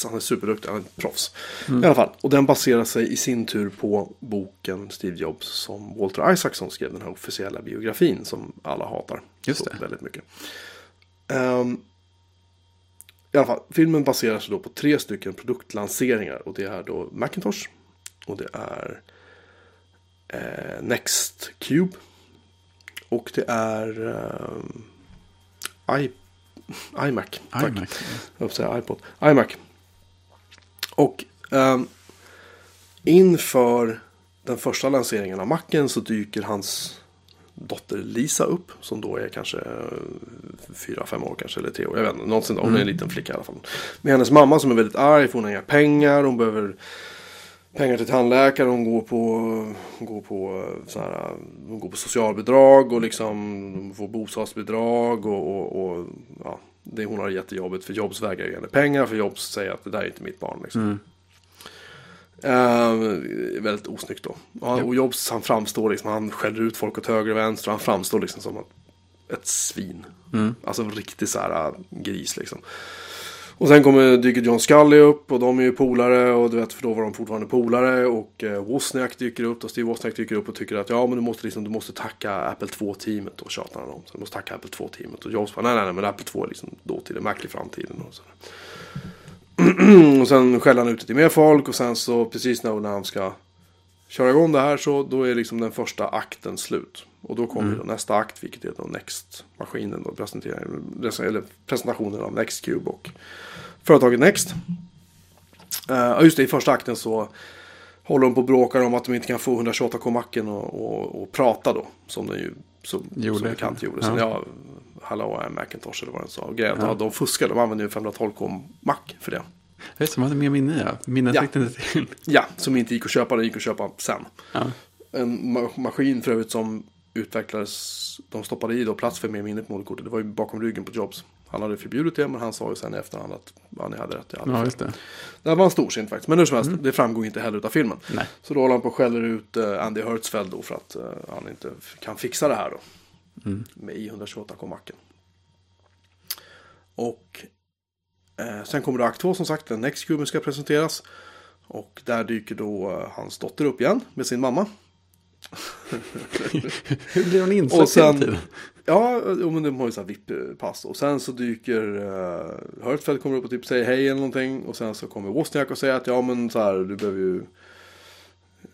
han är superduktig, han är ett proffs. I alla fall. Och den baserar sig i sin tur på boken Steve Jobs som Walter Isaacson skrev. Den här officiella biografin som alla hatar. Just det. Väldigt mycket. Ehm, I alla fall, filmen baserar sig då på tre stycken produktlanseringar. Och det är då Macintosh. Och det är eh, Next Cube. Och det är eh, I, iMac. Tack. iMac. Jag säga iPod. iMac. Och ehm, inför den första lanseringen av Macen så dyker hans dotter Lisa upp. Som då är kanske eh, fyra, fem år kanske. Eller tre år. Jag vet inte. Någonsin då. Hon är en liten flicka i alla fall. Med hennes mamma som är väldigt arg. För hon har inga pengar. Hon behöver pengar till tandläkare. Hon går på, går på, eh, så här, hon går på socialbidrag. Och liksom får bostadsbidrag. Och, och, och ja, det, hon har jättejobbigt. För Jobs vägrar ge henne pengar. För Jobs säger att det där är inte mitt barn. Liksom. Eh, väldigt osnyggt då. Ja, och Jobs han framstår liksom, han skäller ut folk åt höger och vänster. och Han framstår liksom som ett, svin. Alltså en riktig så här äh, gris liksom. Och sen kommer, dyker John Scully upp och de är ju polare och du vet för då var de fortfarande polare och eh, Wozniak dyker upp och Steve Wozniak dyker upp och tycker att ja men du måste liksom, du måste tacka Apple 2-teamet och tjatar han om. Så du måste tacka Apple 2-teamet och Jobs bara nej nej nej men Apple 2 är liksom dåtiden, Mac i framtiden och så. och sen skäller han ut till mer folk och sen så precis när, när han ska köra igång det här så då är liksom den första akten slut. Och då kommer då nästa akt vilket är då Next-maskinen då eller presentationen av Nextcube och företaget Next. Uh, ja, just det, i första akten så håller de på och bråkar om att de inte kan få 128K-macken och, och, och prata då. Som den ju så, Gjorde. som bekant gjorde. Ja. Sen, ja, Hallå, Macintosh eller vad den sa. Grejen, ja. de fuskade, de använde ju 512K-mack för det. Jag vet som hade mer minne, ja. Minnet Ja. räckte inte till. Ja, som inte gick att köpa, den gick att köpa sen. Ja. En ma- maskin för övrigt som utvecklades, de stoppade i då plats för mer minne på moderkortet. Det var ju bakom ryggen på Jobs. Han hade förbjudit det, men han sa ju sen i efterhand att ja, ni hade rätt. Jag hade ja, just det. Det var en storsint faktiskt. Men hur som helst, det framgår inte heller av filmen. Nej. Så då håller han på och skäller ut eh, Andy Hertzfeld då för att eh, han inte kan fixa det här då. Med i128K-macken. Och eh, sen kommer då akt 2 som sagt, den Next Cube ska presenteras. Och där dyker då eh, hans dotter upp igen med sin mamma. Hur blir hon Och insläppt sen-? Ja, men de har ju så här VIP-pass. Och sen så dyker uh, Hertzfeld kommer upp och typ säger hej eller någonting. Och sen så kommer Wozniak och säger att ja men så här du behöver ju...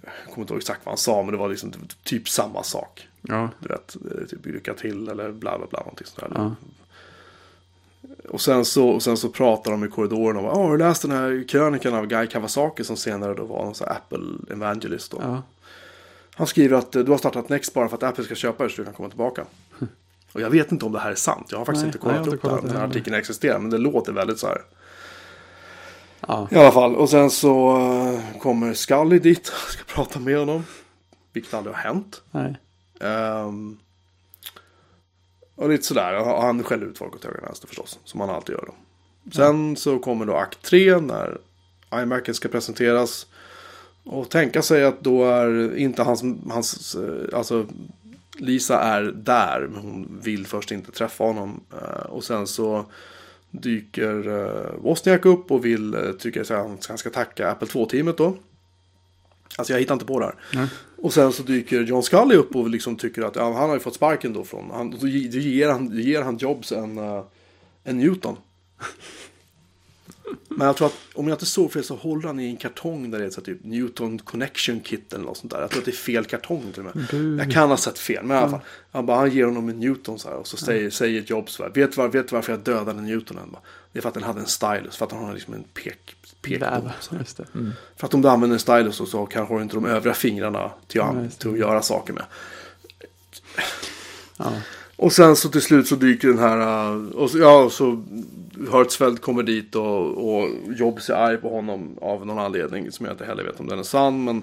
Jag kommer inte ihåg exakt vad han sa men det var liksom typ samma sak. Ja, Du vet, eh, typ lycka till eller bla bla bla någonting sådär. ja. Och sen så, och sen så pratar de i korridoren om, ja har du läst den här krönikan av Guy Kawasaki som senare då var någon sån Apple Evangelist då. ja. Han skriver att du har startat Next bara för att Apple ska köpa det så du kan komma tillbaka. Och jag vet inte om det här är sant. Jag har faktiskt Nej, inte kollat nej, upp inte det här, kollat den här artikeln existerar. Men det låter väldigt så här. ja. I alla fall. Och sen så eh, kommer Scully dit och ska prata med honom. Vilket aldrig har hänt. Nej. Och lite sådär. Han skäller ut folk åt höger och vänster förstås. Som han alltid gör då. Sen så kommer då akt 3 när iMacen ska presenteras. Och tänka sig att då är inte hans, hans eh, alltså Lisa är där. Men hon vill först inte träffa honom. Eh, Och sen så dyker uh, Wozniak upp och vill, tycker att han, ska tacka Apple 2-teamet då. Alltså jag hittar inte på det här. Nej. Och sen så dyker John Scully upp och liksom tycker att ja, han har ju fått sparken då från, han, då ge- då ger han, ger han Jobs en, eh, en Newton. Men jag tror att om jag inte såg fel så håller han i en kartong där det är så typ Newton Connection Kit eller något sånt där. Jag tror att det är fel kartong till och med. Bu. Jag kan ha sett fel, men i alla fall. Han, bara, han ger honom en Newton så här och så säger, säger Jobs så här, vet du var, vet du varför jag dödade Newtonen? Bara, Det är för att den hade en stylus, för att han har liksom en pek, det. Mm. För att om du använder en stylus så, så kanske du inte de övriga fingrarna till, det. till att göra saker med. Ja. Och sen så till slut så dyker den här, uh, och så, ja, så Hertzfeld kommer dit och, och Jobs är arg på honom av någon anledning som jag inte heller vet om den är sann. Men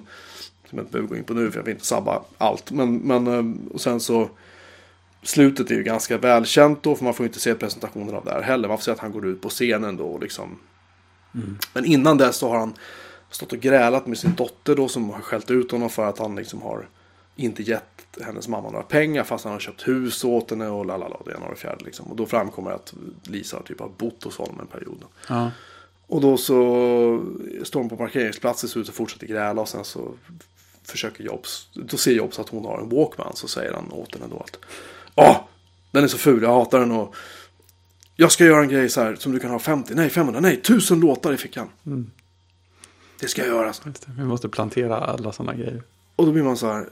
som jag inte behöver gå in på nu för jag vill inte sabba allt. Men, men uh, och sen så slutet är ju ganska välkänt då för man får inte se presentationen av det här heller. Man får se att han går ut på scenen då och liksom. Mm. Men innan dess så har han stått och grälat med sin dotter då som har skällt ut honom för att han liksom har inte gett hennes mamma några pengar fast han har köpt hus åt henne och lalala, det ena och det fjärde liksom. Och då framkommer att Lisa typ har bott hos honom en period. Ja. Och då så står hon på parkeringsplatsen ser ut och fortsätter gräla och sen så försöker Jobs, då ser Jobs att hon har en Walkman så säger han åt henne då att Åh, den är så ful, jag hatar den och jag ska göra en grej så här som du kan ha 50, nej 500, nej 1000 låtar i fickan. Mm. Det ska jag göra. Så. Just det. Vi måste plantera alla sådana grejer. Och då blir man så här,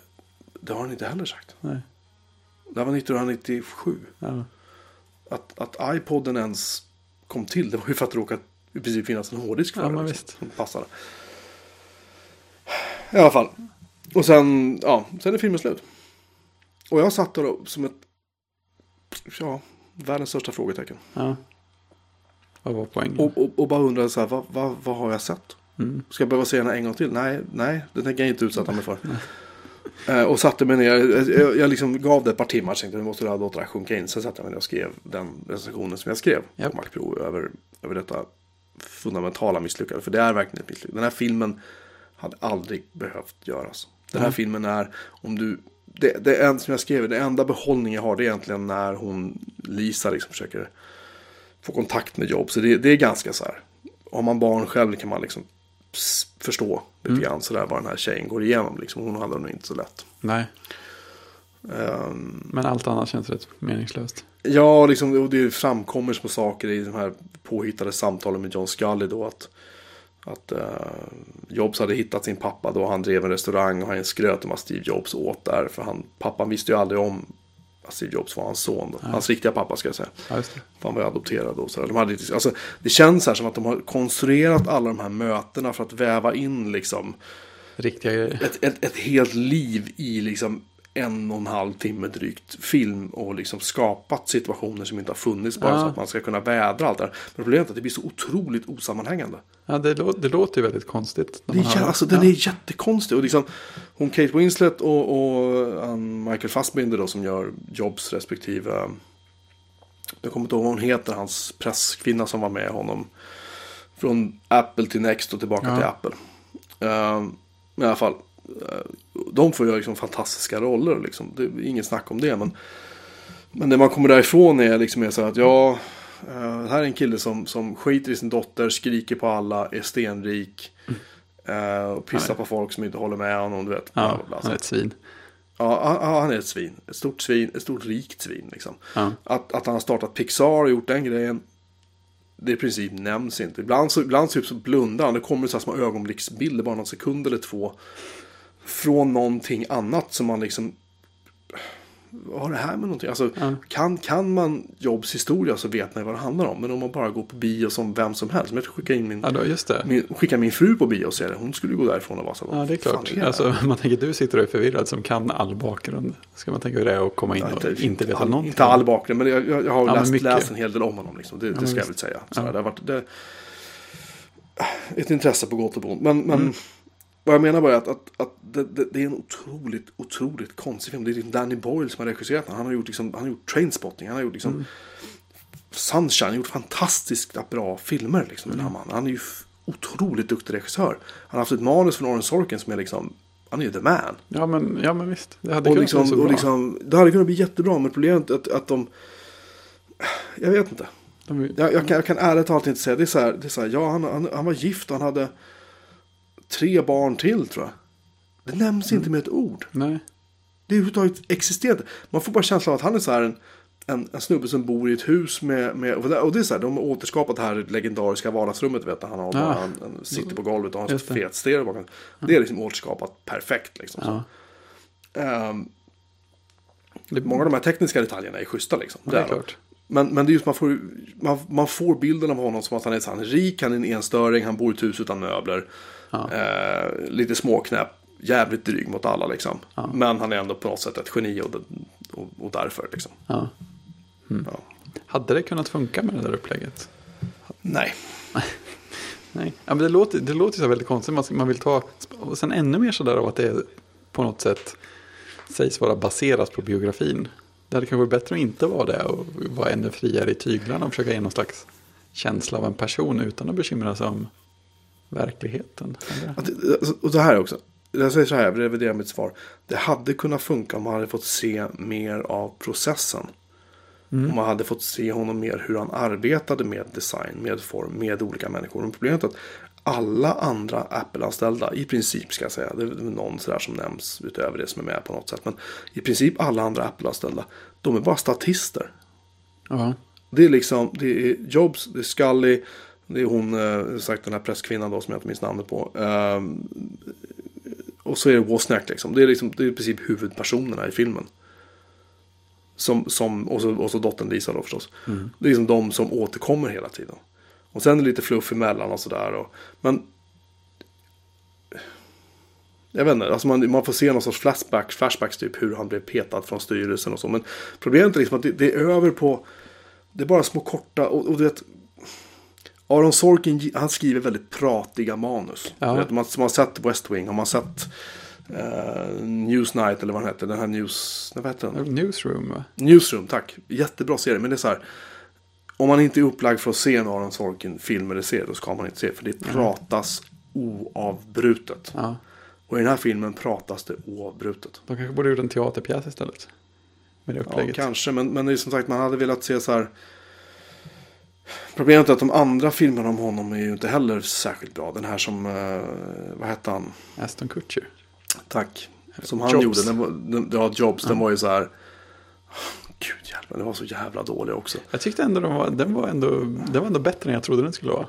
det har han inte heller sagt. Nej. Det här var 1997. Ja. Att, att iPoden ens kom till, det var ju för att det råkade i princip finnas en hårddisk för Ja, men liksom, visst. som passade. I alla fall. Och sen, ja, sen är filmen slut. Och jag satt där som ett, ja, världens största frågetecken. ja. Vad var poängen? Och, och, och bara undrade så här, vad, vad, vad har jag sett? Mm. Ska jag behöva se den här en gång till? Nej, nej, det tänker jag inte utsätta mig för. Eh, och satte mig ner, jag, jag, liksom gav det ett par timmar, tänkte nu måste jag låta det här sjunka in. Sen satte jag mig ner och skrev den recensionen som jag skrev Japp. på Macpro över, över detta fundamentala misslyckande. För det är verkligen ett misslyckande. Den här filmen hade aldrig behövt göras. Den här Nej. filmen är, om du, det, det är som jag skrev, det enda behållning jag har det är egentligen när hon, Lisa, liksom försöker få kontakt med jobb. Så det, det är ganska så här. Har man barn själv kan man liksom förstå lite Mm. grann sådär vad den här tjejen går igenom. Liksom. Hon hade det nog inte så lätt. Nej, Ehm, men allt annat känns rätt meningslöst. ja, liksom, och det framkommer små saker i de här påhittade samtalen med John Scully då. Att, att eh, Jobs hade hittat sin pappa då han drev en restaurang och han skröt om att Steve Jobs åt där. För han, pappan visste ju aldrig om att Steve Jobs var hans son. Då. Hans riktiga pappa ska jag säga. Ja, han var ju adopterad och sådär. De hade, alltså, det känns här som att de har konstruerat alla de här mötena för att väva in liksom Riktiga ett, ett, ett helt liv i liksom en och en halv timme drygt film och liksom skapat situationer som inte har funnits bara Ja. så att man ska kunna vädra allt det här. Men problemet är att det blir så otroligt osammanhängande. Ja, det, lå- det låter ju väldigt konstigt. Det är, hör alltså, den är jättekonstig. Och liksom, hon Kate Winslet och, och Michael Fassbinder då som gör Jobs respektive. Jag kommer inte ihåg vad hon heter, hans presskvinna som var med honom. Från Apple till Next och tillbaka Ja. till Apple. Ehm, I alla fall. Eh, de får göra liksom fantastiska roller. Liksom. Det är inget snack om det. Men, men det man kommer därifrån är liksom är så att ja. Uh, här är en kille som, som skiter i sin dotter, skriker på alla, är stenrik. eh, och pissar Nej. på folk som inte håller med honom. Du vet, Ja, bla, han är ett svin. Ja, han- ja, han är ett svin. Ett stort svin, ett stort rikt svin. Liksom. Ja. Att, att han har startat Pixar och gjort den grejen. Det i princip nämns inte. Ibland så, ibland så, typ så blundar han. Det kommer så här små ögonblicksbilder, bara någon sekund eller två. Från någonting annat som man liksom... Vad har det här med någonting? Alltså, Ja. kan, kan man Jobs historia så vet man ju vad det handlar om. Men om man bara går på bio som vem som helst. Men jag skickar in min, Ja, då, det. min, skickar min fru på bio och ser det. Hon skulle gå därifrån och vara så. Ja, det är klart. det här? Alltså, man tänker du sitter och är förvirrad som kan all bakgrund. Ska man tänka hur det är att komma in Ja, och inte veta all, någonting? Inte all bakgrund, men jag, jag, jag har Ja, läst, läst en hel del om honom. Liksom. Det, det men ska jag väl säga. Ja. Så Det har varit det, ett intresse på gott och ont. Men, men Mm. Vad jag menar bara är att, att, att det, det, det är en otroligt, otroligt konstig film. Det är liksom Danny Boyle som har regisserat den. Han har gjort, liksom, han har gjort Trainspotting. Han har gjort liksom Mm. Sunshine. Han har gjort fantastiskt bra filmer. Liksom, den här Mm. mannen. Han är ju otroligt duktig regissör. Han har haft ett manus från Oren Sorkin som är liksom, han är ju the man. Ja, men, ja, men visst. Det hade Och kunnat bli liksom, så och bra. liksom, det hade kunnat bli jättebra, men problemet är att, att de... Jag vet inte. De, Jag, jag, kan, jag kan ärligt talat inte säga. Det är så här, det är så här ja han, han, han var gift och han hade tre barn till tror jag. Det nämns inte med ett ord. nej. Det är överhuvudtaget existerande. Man får bara känslan av att han är så här en, en, en snubbe som bor i ett hus med, med och det- är så här, de har återskapat det här legendariska vardagsrummet. Vet du, han, har Ja. bara, han, han sitter på golvet och har en fet stereo bakom. Det är liksom återskapat perfekt. Liksom, så. Ja. Ehm, Det, Många av de här tekniska detaljerna är schyssta liksom. ja, det är klart. Men, men det är just man får, man, man får bilden av honom som att han är, så han är rik, han är en enstöring, han bor i ett hus utan möbler. Ja. Eh, lite småknäpp, jävligt dryg mot alla liksom. Ja. Men han är ändå på något sätt ett geni och, och, och därför liksom. Ja. Ja. Hade det kunnat funka med det där upplägget? Nej. Nej, ja, men det låter, det låter så väldigt konstigt. Man, man vill ta, och sen ännu mer sådär av att det är på något sätt sägs vara baserat på biografin. Det hade kanske varit bättre att inte vara det och vara ännu friare i tyglarna och försöka ge någon slags känsla av en person utan att bekymra sig om verkligheten. alltså, och det här också. Jag säger så här, jag reviderar mitt svar. Det hade kunnat funka om man hade fått se mer av processen. Om man hade fått se honom mer hur han arbetade med design, med form, med olika människor. Men problemet är att alla andra Apple-anställda, i princip ska jag säga, det är någon sådär som nämns utöver det som är med på något sätt. Men i princip alla andra Apple-anställda, de är bara statister. Ja, Det är liksom, det är Jobs, det är Scully, det är hon, eh, sagt den här presskvinnan då som jag inte minns namnet på. Ehm, och så är det Wozniak liksom. Det är liksom, det är i princip huvudpersonerna i filmen. Som, som, och, så, och så dottern Lisa då förstås. Det är liksom de som återkommer hela tiden. Och sen är det lite fluff emellan och sådär. Och, men jag vet inte, alltså man, man får se någon sorts flashback, flashbacks typ hur han blev petad från styrelsen och så. Men problemet är liksom att det, det är över på, det är bara små korta, och, och du vet, Aron Sorkin han skriver väldigt pratiga manus. Ja. Vet, man, som har sett West Wing, har man sett eh, Newsnight eller vad den heter, den här News, vad heter den? Newsroom? Newsroom, tack. Jättebra serie, men det är så här. Om man inte är upplagd för att se en Aron Sorkin film eller serie, då ska man inte se. För det pratas oavbrutet. Ja. Och i den här filmen pratas det oavbrutet. De kanske borde gjort en teaterpjäs istället. Med det Ja, upplägget. kanske, men, men det är som sagt, man hade velat se så här. Problemet är att de andra filmerna om honom är ju inte heller särskilt bra. Den här som, eh, vad hette han? Aston Kutcher. Tack. Som han Jobs. gjorde, den var, den, ja, Jobs, den var ju så här. Gud hjälp den var så jävla dålig också. Jag tyckte ändå den var, den var, ändå, den var ändå bättre än jag trodde den skulle vara.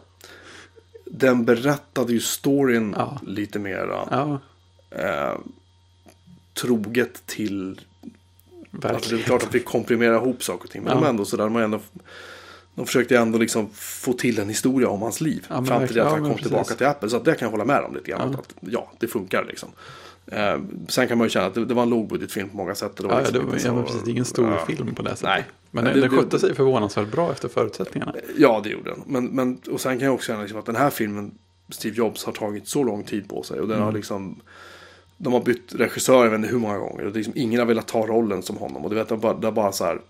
Den berättade ju storyn Ja. lite mera Ja, eh, troget till Alltså, det är klart att vi komprimerar ihop saker och ting. Men Ja. de ändå sådär, de, har ändå, de försökte ändå liksom få till en historia om hans liv. Ja, fram till det att Ja, han men kom precis. tillbaka till Apple. Så att det kan jag hålla med om lite grann. Ja. Att, ja, det funkar liksom. Eh, sen kan man ju känna att det, det var en lågbudgetfilm på många sätt. Det var Ja, liksom det var, ja, så- precis. Det är ingen stor ja. film på det sättet. Nej. Men den, det- den skötte sig förvånansvärt bra efter förutsättningarna. Ja, det gjorde den. Men, men, och sen kan jag också känna liksom att den här filmen, Steve Jobs, har tagit så lång tid på sig. Och den har Mm. liksom, de har bytt regissör, jag vet inte hur många gånger. Och liksom, ingen har velat ta rollen som honom. Och du vet, det har bara, det har bara så här,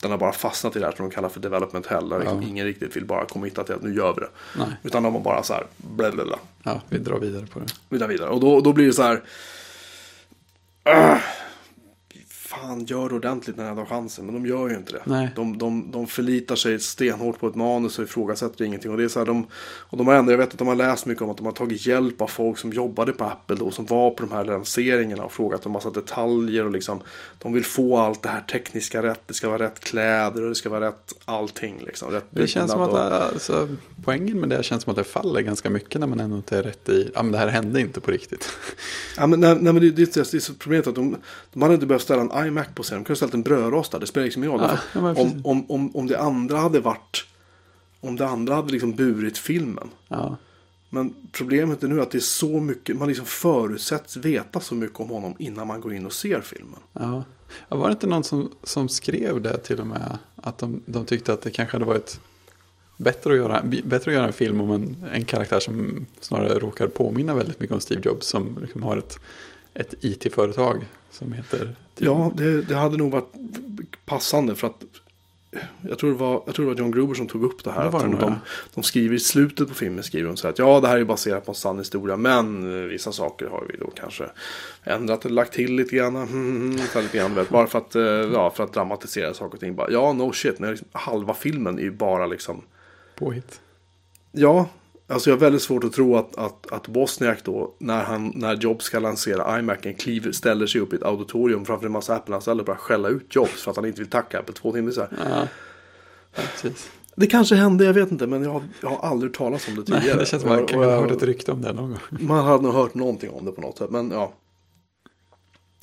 den har bara fastnat i det här som de kallar för development hell. Där liksom Ja. ingen riktigt vill bara committa till att nu gör vi det. Nej. Utan de har bara så här, bla bla bla. Ja, vi drar vidare på det. Vidare, vidare. Och då, då blir det så här. "Ah, fan, gör det ordentligt när ni har chansen. Men de gör ju inte det. Nej. De, de, de förlitar sig stenhårt på ett manus och ifrågasätter ingenting. Och, det är så här, de, och de har ändå, jag vet att de har läst mycket om att de har tagit hjälp av folk som jobbade på Apple då. Som var på de här lanseringarna och frågat om massa detaljer. Och liksom, de vill få allt det här tekniska rätt. Det ska vara rätt kläder och det ska vara rätt allting. Liksom, rätt Det känns som att och- alltså, poängen med det känns som att det faller ganska mycket när man ändå inte är rätt i, ja men det här hände inte på riktigt. Ja, men, nej, nej, men det, det, det är så problemet att de, de hade inte behövt ställa en på scenen. De kunde ha ställt en brödrostad. Det spelar liksom ingen roll. Ja, om, om, om, om det andra hade varit... Om det andra hade liksom burit filmen. Ja, Men problemet är nu att det är så mycket. Man liksom förutsätts veta så mycket om honom innan man går in och ser filmen. ja var det inte någon som, som skrev det till och med? Att de, de tyckte att det kanske hade varit bättre att göra, bättre att göra en film om en, en karaktär som snarare råkar påminna väldigt mycket om Steve Jobs. Som liksom har ett, ett IT-företag som heter... typ- Ja, det, det hade nog varit passande för att jag tror, det var, jag tror det var John Gruber som tog upp det här. Det att de, de, de skriver i slutet på filmen skriver de så här att ja, det här är baserat på en sann historia. Men eh, vissa saker har vi då kanske ändrat eller lagt till lite grann. Mm, så här lite grann vet, bara för att, eh, ja, för att dramatisera saker och ting. Bara, ja, no shit. Liksom, halva filmen är ju bara liksom Påhitt. Ja, alltså jag har väldigt svårt att tro att, att, att Bosniak då, när, han, när Jobs ska lansera iMacen, kliver, ställer sig upp i ett auditorium framför en massa Apple-anställda och börjar skälla ut Jobs för att han inte vill tacka Apple två timmar. Så här. Ja, precis. Det kanske hände, jag vet inte, men jag har, jag har aldrig talat om det tidigare. Nej, det känns som man har jag- hört ett rykte om det någon gång. Man hade nog hört någonting om det på något sätt, men ja.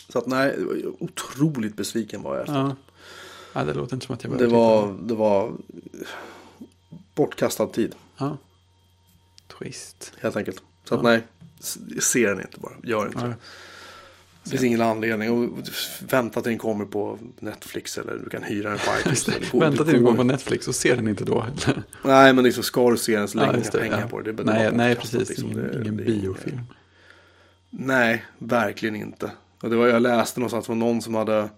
Så att nej, otroligt besviken var jag efter. Ja. ja, det låter inte som att jag det, behöver var, det var bortkastad tid. Ja. Twist. helt enkelt. Så att Ja. nej, se den inte bara, gör inte Ja. det. Det finns ingen anledning. Och vänta till den kommer på Netflix eller du kan hyra den på iTunes. Vänta det till den går på Netflix och ser den inte då. eller? Nej, men liksom ska du se den så lägg inga det, pengar ja. på det. det. Nej, nej precis. liksom. Ingen, Det- ingen det biofilm. Nej, verkligen inte. Och det var, jag läste någonstans från någon som hade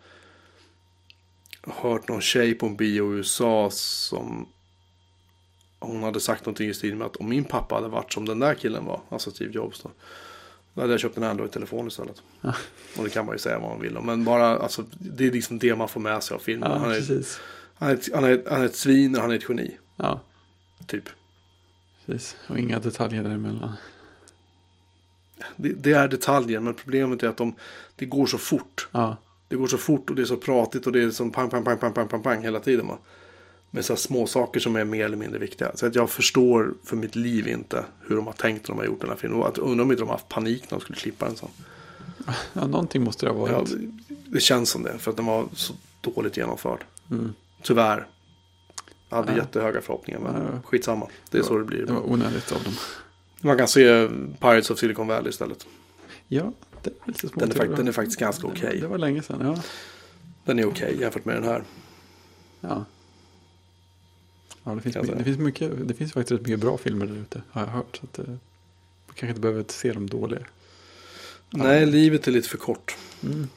hört någon tjej på en bio i USA som hon hade sagt någonting i stil med att om min pappa hade varit som den där killen var, alltså Steve Jobs då, då hade jag köpt en Android-telefon istället. Ja. Och det kan man ju säga vad man vill om, men bara alltså, det är liksom det man får med sig av filmen. Ja, han, är, precis. han, är ett, han, är, han är ett svin och han är ett geni, Ja, typ. precis. Och inga detaljer däremellan. Det, det är detaljer, men problemet är att de, det går så fort. Ja, Det går så fort och det är så pratigt och det är som pang, pang, pang, pang, pang, pang, pang hela tiden. Va? Med så små saker som är mer eller mindre viktiga. Så att jag förstår för mitt liv inte hur de har tänkt när de har gjort den här filmen. Och att undrar om inte de har haft panik när de skulle klippa den. Så. ja någonting måste det ha Ja, varit. det, det känns som det, för att den var så dåligt genomförd. Mm. Tyvärr. Jag hade Ja. jättehöga förhoppningar, men Ja. skitsamma. Det är så det blir. Det var onödigt av dem. Man kan se Pirates of Silicon Valley istället. Ja, det är lite Den är, fakt- den är faktiskt ganska Det- okej. Det var länge sedan, ja. Den är okej jämfört med den här. Ja, ja det, finns mycket, det, finns mycket, det finns faktiskt mycket bra filmer där ute, har jag hört. Så att, eh, man kanske inte behöver se dem dåliga. Nej, livet är lite för kort. Mm.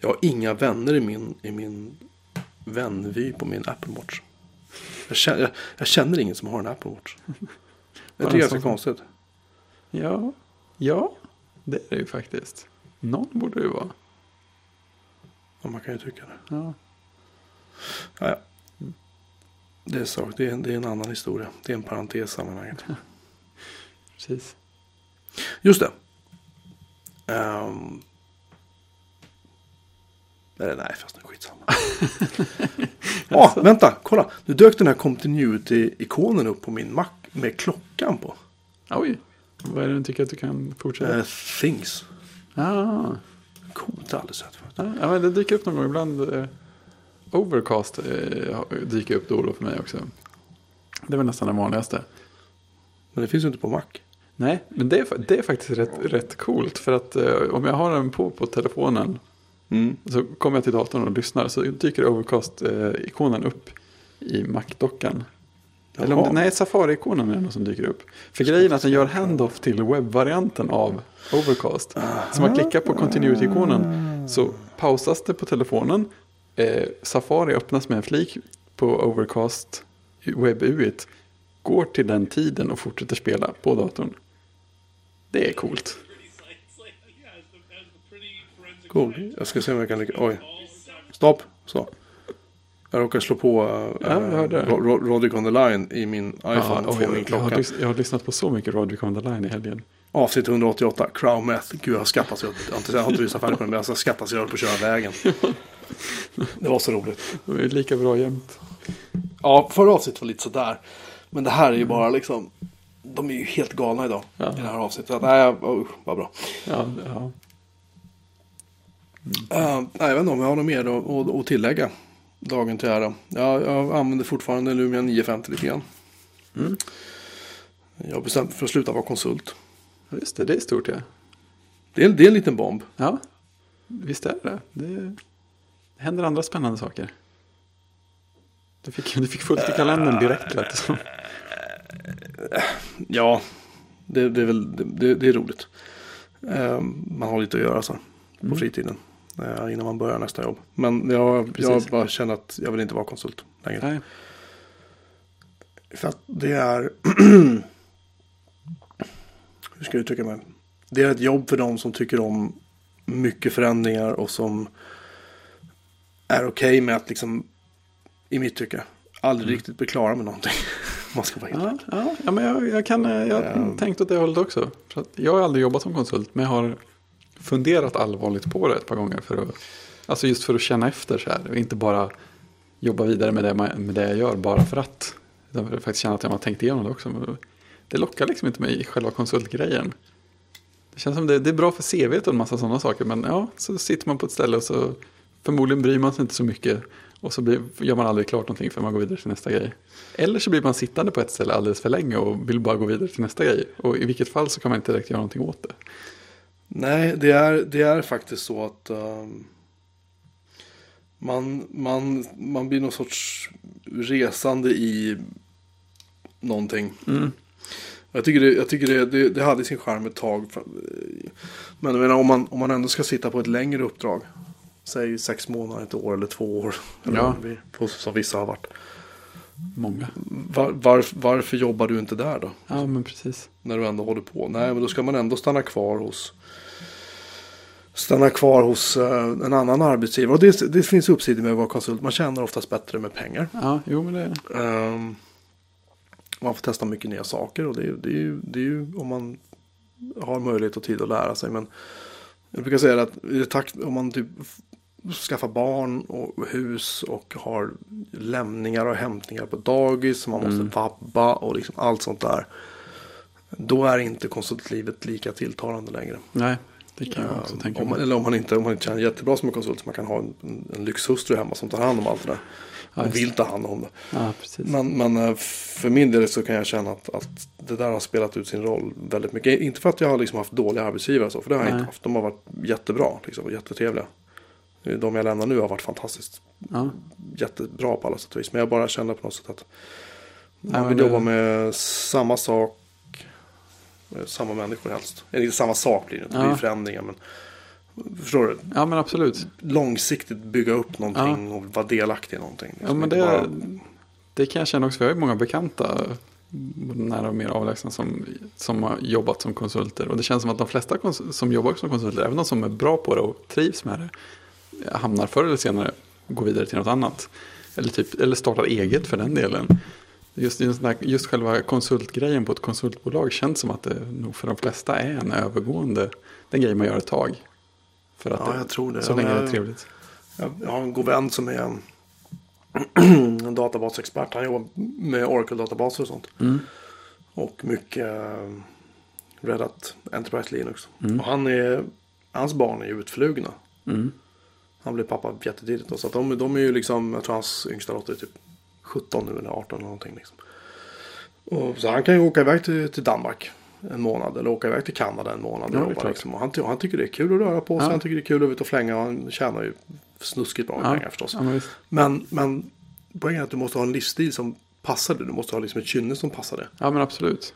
Jag har inga vänner i min, i min vänvy på min Apple Watch. Jag känner, jag, jag känner ingen som har en Apple Watch. Jag tycker det är ganska konstigt. Ja, ja, det är det ju faktiskt. Någon borde det ju vara. Ja, man kan ju tycka det. Ja, Ja, ja. Det är, sak, det, är, det är en annan historia. Det är en parentes i sammanhanget. precis. Just det. Um, eller nej, fast nu skitsamma. Ja, vänta, kolla. Nu dök den här Continuity-ikonen upp på min Mac med klockan på. Oj, vad är det du tycker att du kan fortsätta? Uh, things. Ah, Coolt, aldrig sett förut. ja, ja, men det dyker upp någon gång ibland. Eh, overcast eh, dyker upp då och då för mig också. Det är väl nästan den vanligaste. Men det finns ju inte på Mac. Nej, men det är, det är faktiskt rätt, rätt coolt. För att eh, om jag har den på på telefonen Mm. så kommer jag till datorn och lyssnar så dyker Overcast-ikonen upp i Mac-dockan. Eller om det, nej, Safari-ikonen är den som dyker upp. För grejen är att den gör handoff till webbvarianten av Overcast. Så man klickar på Continuity-ikonen så pausas det på telefonen. Eh, Safari öppnas med en flik på Overcast webb-UIT. Går till den tiden och fortsätter spela på datorn. Det är coolt. Cool. Jag ska se om jag kan lyckas. Oj. Stopp. Så. Jag råkar slå på uh, Ja, jag hörde det. Ro- Ro- Rodic on the line i min iPhone Ja, oj, min jag, har jag har lyssnat på så mycket Roderick on the line i helgen. Avsnitt 188, Crow Meth. Gud, jag skrattar så jag, jag, har inte, jag har inte lyssnat färdigt på den, men jag skrattar så jag höll på att köra vägen. Det var så roligt. De är lika bra jämt. Ja, förra avsnittet var lite sådär. Men det här är ju bara liksom, de är ju helt galna idag Ja. i det här avsnittet. Nej, oh, vad bra. Ja, ja. Uh, nej, jag vet inte om jag har något mer att, att, tillägga. Dagen till ära. Jag, jag använder fortfarande Lumia 950 lite grann. Mm. Jag har bestämt mig för att sluta vara konsult. Just det, det är stort ja. Det är, det är en liten bomb. Ja, visst är det det. Det händer andra spännande saker. Du fick, du fick fullt i kalendern direkt lät det som. Ja, det, det är väl det, det, är roligt. Eh, man har lite att göra så på Mm. fritiden. eh, innan man börjar nästa jobb. Men jag, jag Precis. bara känner att jag vill inte vara konsult längre. Nej, För att det är... Hur ska jag uttrycka mig? Det är ett jobb för de som tycker om mycket förändringar och som är okej med att liksom, i mitt tycke, aldrig riktigt bli klara med någonting. Man ska vara ja, ja, ja, men jag, jag, kan, eh, jag har Ja. tänkt åt det hållet också. Jag har aldrig jobbat som konsult, men jag har funderat allvarligt på det ett par gånger. För att, alltså just för att känna efter så här, och inte bara jobba vidare med det, med det jag gör bara för att. Utan för att faktiskt känna att jag har tänkt igenom det också. Det lockar liksom inte mig själva konsultgrejen. Det känns som det, det är bra för CV och en massa sådana saker. Men ja, så sitter man på ett ställe och så förmodligen bryr man sig inte så mycket. Och så blir, gör man aldrig klart någonting för man går vidare till nästa grej. Eller så blir man sittande på ett ställe alldeles för länge och vill bara gå vidare till nästa grej. Och i vilket fall så kan man inte direkt göra någonting åt det. Nej, det är, det är faktiskt så att ehm, man, man, man blir någon sorts resande i någonting. Mm. Jag tycker, det, jag tycker det, det, det hade sin charm ett tag. Men menar, om, man, om man ändå ska sitta på ett längre uppdrag. Säg sex månader, ett år eller två år. Eller Ja. på- som vissa har varit. Många. Var, var, varför jobbar du inte där då? Ja, men precis. När du ändå håller på. Nej, men då ska man ändå stanna kvar hos Stanna kvar hos eh, en annan arbetsgivare. Och det, det finns uppsidor med att vara konsult. Man tjänar oftast bättre med pengar. Ja, jo men det. Ehm, man får testa mycket nya saker. Och det, är- det, är ju, det är ju om man har möjlighet och tid att lära sig. Men jag brukar säga att i takt, om man typ skaffar barn och hus och har lämningar och hämtningar på dagis. Man måste Mm. vabba och liksom allt sånt där. Då är inte konsultlivet lika tilltalande längre. Nej, det kan jag också Ehm, tänka om man, mig. eller om man inte, om man inte känner jättebra som en konsult. Så man kan ha en, en, lyxhustru hemma som tar hand om allt det där. Ja, och vill ta hand om det. Ja. Men, men eh, för min del så kan jag känna att, att det där har spelat ut sin roll väldigt mycket. Inte för att jag har liksom haft dåliga arbetsgivare så, för det har jag Nej. inte haft. De har varit jättebra liksom, och jättetrevliga. De jag lämnar nu har varit fantastiskt Ja, jättebra på alla sätt och vis. Men jag bara känner på något sätt att Nej, man men vill jobba med samma sak. med Samma människor helst. Eller inte samma sak blir det inte, det blir Ja. förändringar. Men, förstår du? ja men absolut. Långsiktigt bygga upp någonting och vara delaktig i någonting. Ja, Liksom men inte det, bara- det kan jag känna också. Vi har ju många bekanta, både nära och mer avlägsna, som, som har jobbat som konsulter. Och det känns som att de flesta som jobbar som konsulter, även de som är bra på det och trivs med det, hamnar förr eller senare och går vidare till något annat. Eller, typ, eller startar eget för den delen. Just, just, den här- just själva konsultgrejen på ett konsultbolag känns som att det nog för de flesta är en övergående, den grej man gör ett tag. För att Ja, jag tror det. Så länge men det är jag- trevligt. Jag jag har en god vän som är en, databasexpert. Han jobbar med Oracle-databaser och sånt. Mm. Och mycket eh, Red Hat Enterprise Linux. Mm. Och han är, hans barn är utflugna. Mm. Han blev pappa jättetidigt. Då, så att de, de är ju liksom, jag tror hans yngsta dotter är typ 17 nu eller 18 eller någonting. Liksom. Och, så han kan ju åka iväg till, till Danmark en månad. Eller åka iväg till Kanada en månad. Ja, och jobba, liksom. och han, han tycker det är kul att röra på sig. Ja. Han tycker det är kul att ute och flänga. Och han tjänar ju snuskigt bra med Ja, pengar förstås. ja, men. Men, men poängen är att du måste ha en livsstil som passar dig. Du måste ha liksom ett kynne som passar dig. ja, men absolut.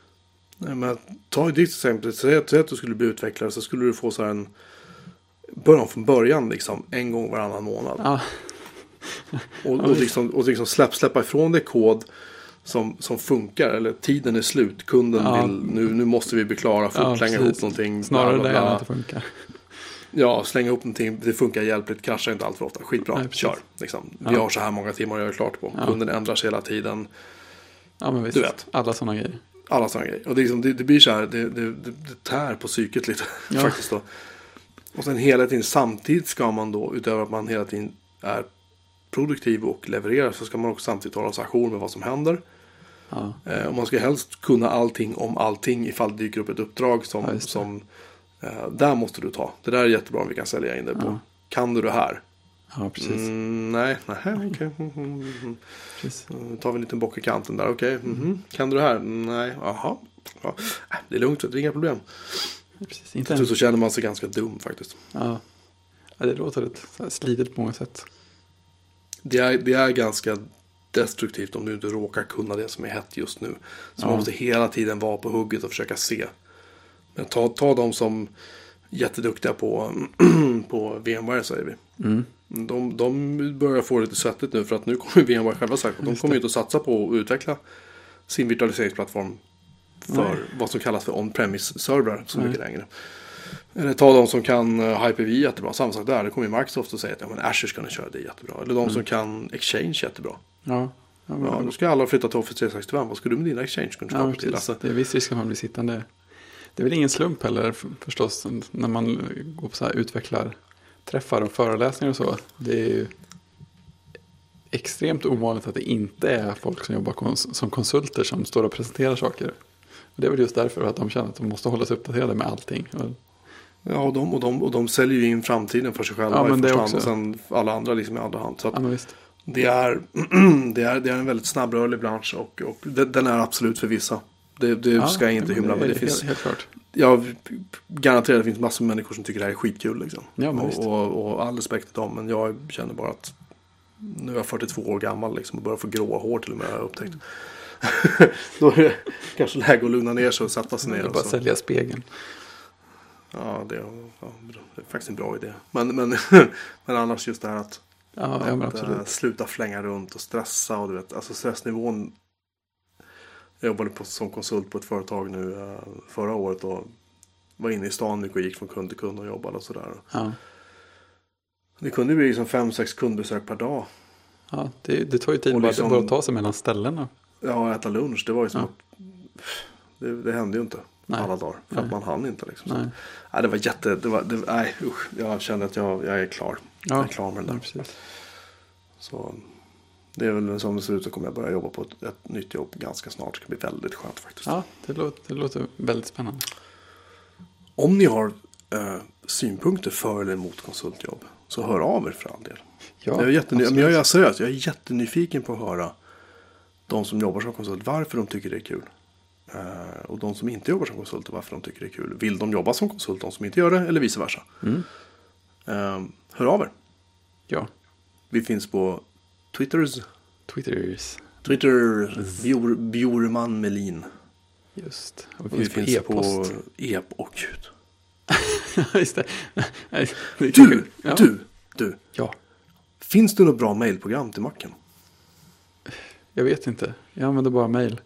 Nej, Men ta ditt exempel. Säg att, säg att du skulle bli utvecklare så skulle du få så här en början från början liksom en gång varannan månad. Ja, Och, och, liksom, och liksom släpp, släppa ifrån dig kod som, som funkar. Eller tiden är slut. Kunden Ja. vill, nu, nu måste vi bli klara. Fort Ja, slänga ihop någonting. snarare bla, det än att det funkar. Ja, slänga ihop någonting. Det funkar hjälpligt. Kraschar inte allt för ofta. Skitbra. Nej. Kör. Liksom. Vi Ja. har så här många timmar att göra klart på. Ja. Kunden ändrar sig hela tiden. Ja, men visst. Du vet. Alla sådana grejer. Alla sådana grejer. Och det, liksom, det, det blir så här. Det, det, det, tär på psyket lite. Faktiskt då. Och sen hela tiden samtidigt ska man då. Utöver att man hela tiden är produktiv och levererar. Så ska man också samtidigt hålla sig ajour med vad som händer. Ja, Eh, och man ska helst kunna allting om allting ifall det dyker upp ett uppdrag som, Ja, som eh, där måste du ta. Det där är jättebra om vi kan sälja in det på. Ja. Kan du det här? ja precis. Mm, nej, nej, okej. Mm, mm, mm. precis. Mm, tar vi en liten bock i kanten där, okej. mhm. Kan du det här? Nej, jaha. Ja. Äh, Det är lugnt, det är inga problem. Precis. Inte Så, så känner man sig ganska dum faktiskt. ja. ja, det låter här slidigt på många sätt. Det är, det är ganska destruktivt om du inte råkar kunna det som är hett just nu. Så Ja. man måste hela tiden vara på hugget och försöka se. Men ta, ta de som är jätteduktiga på, på VMware säger vi. Mm. De, de börjar få lite svettigt nu för att nu kommer VMware själva sagt att de kommer inte att satsa på att utveckla sin virtualiseringsplattform för Nej. vad som kallas för on-premise-servrar så mycket längre. Eller ta de som kan uh, Hyper-V jättebra, samma sak där. Det kommer ju Microsoft och säger att ja, men Azure ska ni köra det jättebra. Eller de som kan Exchange jättebra. Ja, ja, men, Ja, nu ska alla flytta till Office 365. Vad ska du med dina ja, Exchange-kunskaper till? precis. Alltså, Det är viss risk att man blir sittande. Det är väl ingen slump heller för- förstås när man går på så här utvecklarträffar och föreläsningar och så. Det är ju extremt ovanligt att det inte är folk som jobbar kons- som konsulter som står och presenterar saker. Det är väl just därför att de känner att de måste hålla sig uppdaterade med allting. Ja, och de, och, de, och de säljer ju in framtiden för sig själva Ja, men i det första hand. Och sen alla andra liksom i andra hand. Så ja, det, är, det, är, det är en väldigt snabbrörlig bransch och, och det- den är absolut för vissa. Det, det Ja, ska jag inte hymla det med. är Det finns helt, helt klart. jag garanterar att det finns massor med människor som tycker det här är skitkul. Liksom. Ja, och, och, och all respekt till dem. Men jag känner bara att nu är jag 42 år gammal liksom, och börjar få gråa hår till och med har jag upptäckt. Då är det kanske läge att lugna ner sig och sätta sig ner. Eller och bara så. sälja spegeln. Ja, det, ja, det är faktiskt en bra idé. Men, men, men annars just det här att, Ja, ja att eh, absolut. sluta flänga runt och stressa. Och du vet, alltså stressnivån. Jag jobbade på, som konsult på ett företag nu eh, förra året och var inne i stan mycket och gick från kund till kund och jobbade och sådär. Ja. Det kunde bli liksom fem, sex kundbesök per dag. Ja, det, det tar ju tid bara, liksom- bara att ta sig mellan ställena. Ja, äta lunch. Det var ju som Ja. att det, det hände ju inte Nej. alla dagar. För Nej. att man hann inte liksom. Så, Nej. nej, det var jätte, det var, det, nej usch. Jag kände att jag, jag är klar. Jag är Ja, klar med det ja, där. precis. Så det är väl som det ser ut så kommer jag börja jobba på ett, ett nytt jobb ganska snart. Det ska bli väldigt skönt faktiskt. Ja, det låter, det låter väldigt spännande. Om ni har eh, synpunkter för eller emot konsultjobb så hör av er för all del. Ja, jag, är jätteny- men jag är seriös, jag är jättenyfiken på att höra de som jobbar som konsult varför de tycker det är kul. Eh, och de som inte jobbar som konsulter varför de tycker det är kul. Vill de jobba som konsult de som inte gör det eller vice versa. Mm. Eh, hör av er. Ja, Vi finns på Twitters. Twitters. Twitter Bjor, Bjorman Melin. Just. Och Och vi finns, finns på e-post. e Åh gud. Just det. Du, du, du. Ja, Finns det något bra mailprogram till macken? Jag vet inte. Jag använder bara mail.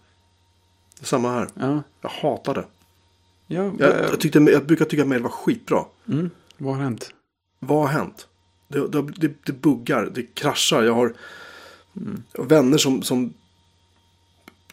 Samma här. Ja, Jag hatar det. ja Jag, jag, tyckte, jag brukar tycka att mail var skitbra. mm, vad har hänt? Vad har hänt? Det, det, det, det buggar, det kraschar. Jag har vänner som, som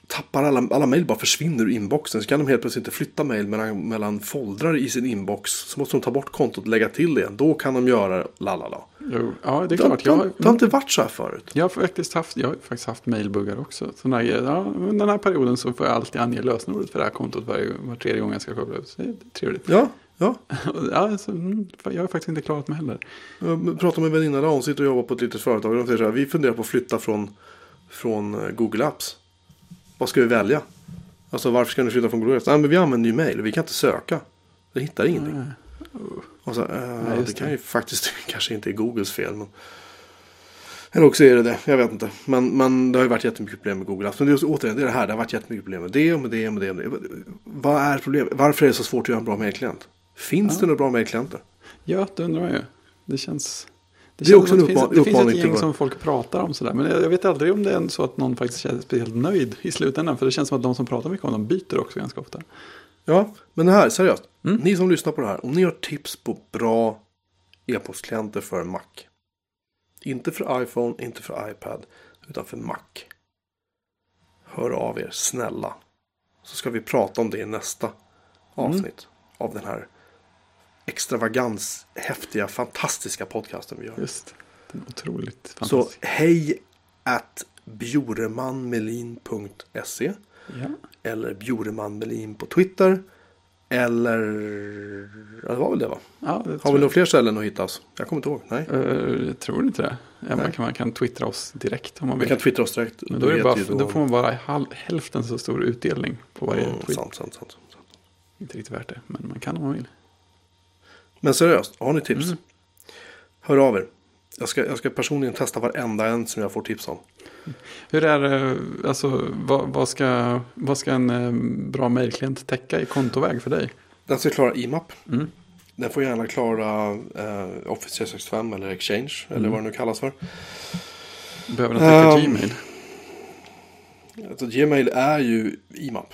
tappar alla, alla mejl bara försvinner ur inboxen. Så kan de helt plötsligt inte flytta mejl mellan, mellan foldrar i sin inbox. Så måste de ta bort kontot och lägga till det igen. Då kan de göra lalala. Jo, ja, det är klart. det, Jag det har inte varit så här förut. jag har faktiskt haft, jag har faktiskt haft mailbuggar också. Så när, ja, under den här perioden så får jag alltid ange lösenordet för det här kontot varje, var tredje gång jag ska koppla upp. Så det är trevligt. Ja, ja. Ja, så, mm, jag har faktiskt inte klarat mig heller. Jag pratade med en väninna idag. Hon sitter och jobbar på ett litet företag. Och de säger så här, vi funderar på att flytta från, från eh, Google Apps. Vad ska vi välja? Alltså varför ska ni flytta från Google Apps? Nej men vi använder ju mail vi kan inte söka. Vi hittar ingenting. Och så, eh, Ja, just det kan det. ju faktiskt kanske inte är Googles fel. Men... Eller också är det det, jag vet inte. Men, men det har ju varit jättemycket problem med Google Apps. Men det är återigen, det är det här, det har varit jättemycket problem med det och med det och med det. Och med det. Vad är problemet? Varför är det så svårt att göra en bra mailklient? Finns Ja. det några bra mailklienter? Ja, det undrar man ju. Det känns... Det, Det är också en det finns, det finns ett gäng som folk pratar om sådär. Men jag, vet aldrig om det är så att någon faktiskt känns speciellt nöjd i slutändan. För det känns som att de som pratar mycket om dem byter också ganska ofta. Ja, men det här, seriöst. Mm. Ni som lyssnar på det här, om ni har tips på bra e-postklienter för Mac. Inte för iPhone, inte för iPad, utan för Mac. Hör av er, snälla. Så ska vi prata om det i nästa avsnitt av den här extravagans, häftiga, fantastiska podcasten vi gör. Just. Är otroligt Så fantastisk. hej at bjoremanmelin.se Ja. eller Bjoremanmelin på Twitter. Eller, ja det var väl det va? Ja, det Har vi några fler ställen att hitta oss? Jag kommer inte ihåg. Nej. Eh, jag tror inte det. Ja, man, kan, man kan twittra oss direkt om man Vi vill. kan twittra oss direkt. Men då, är det vet bara, ju då får man bara halv, hälften så stor utdelning på varje Mm, tweet. sant, sant, sant, sant. Inte riktigt värt det, men man kan om man vill. Men seriöst, har ni tips? Mm. Hör av er. Jag ska, jag ska personligen testa varenda en som jag får tips om. Hur är det, alltså vad, vad, ska, vad ska en eh, bra mejlklient täcka i kontoväg för dig? Den ska klara IMAP. Mm. Den får gärna klara eh, Office 365 eller Exchange. Eller Mm. vad det nu kallas för. Behöver den täcka Ehm, Gmail? Alltså, Gmail är ju IMAP.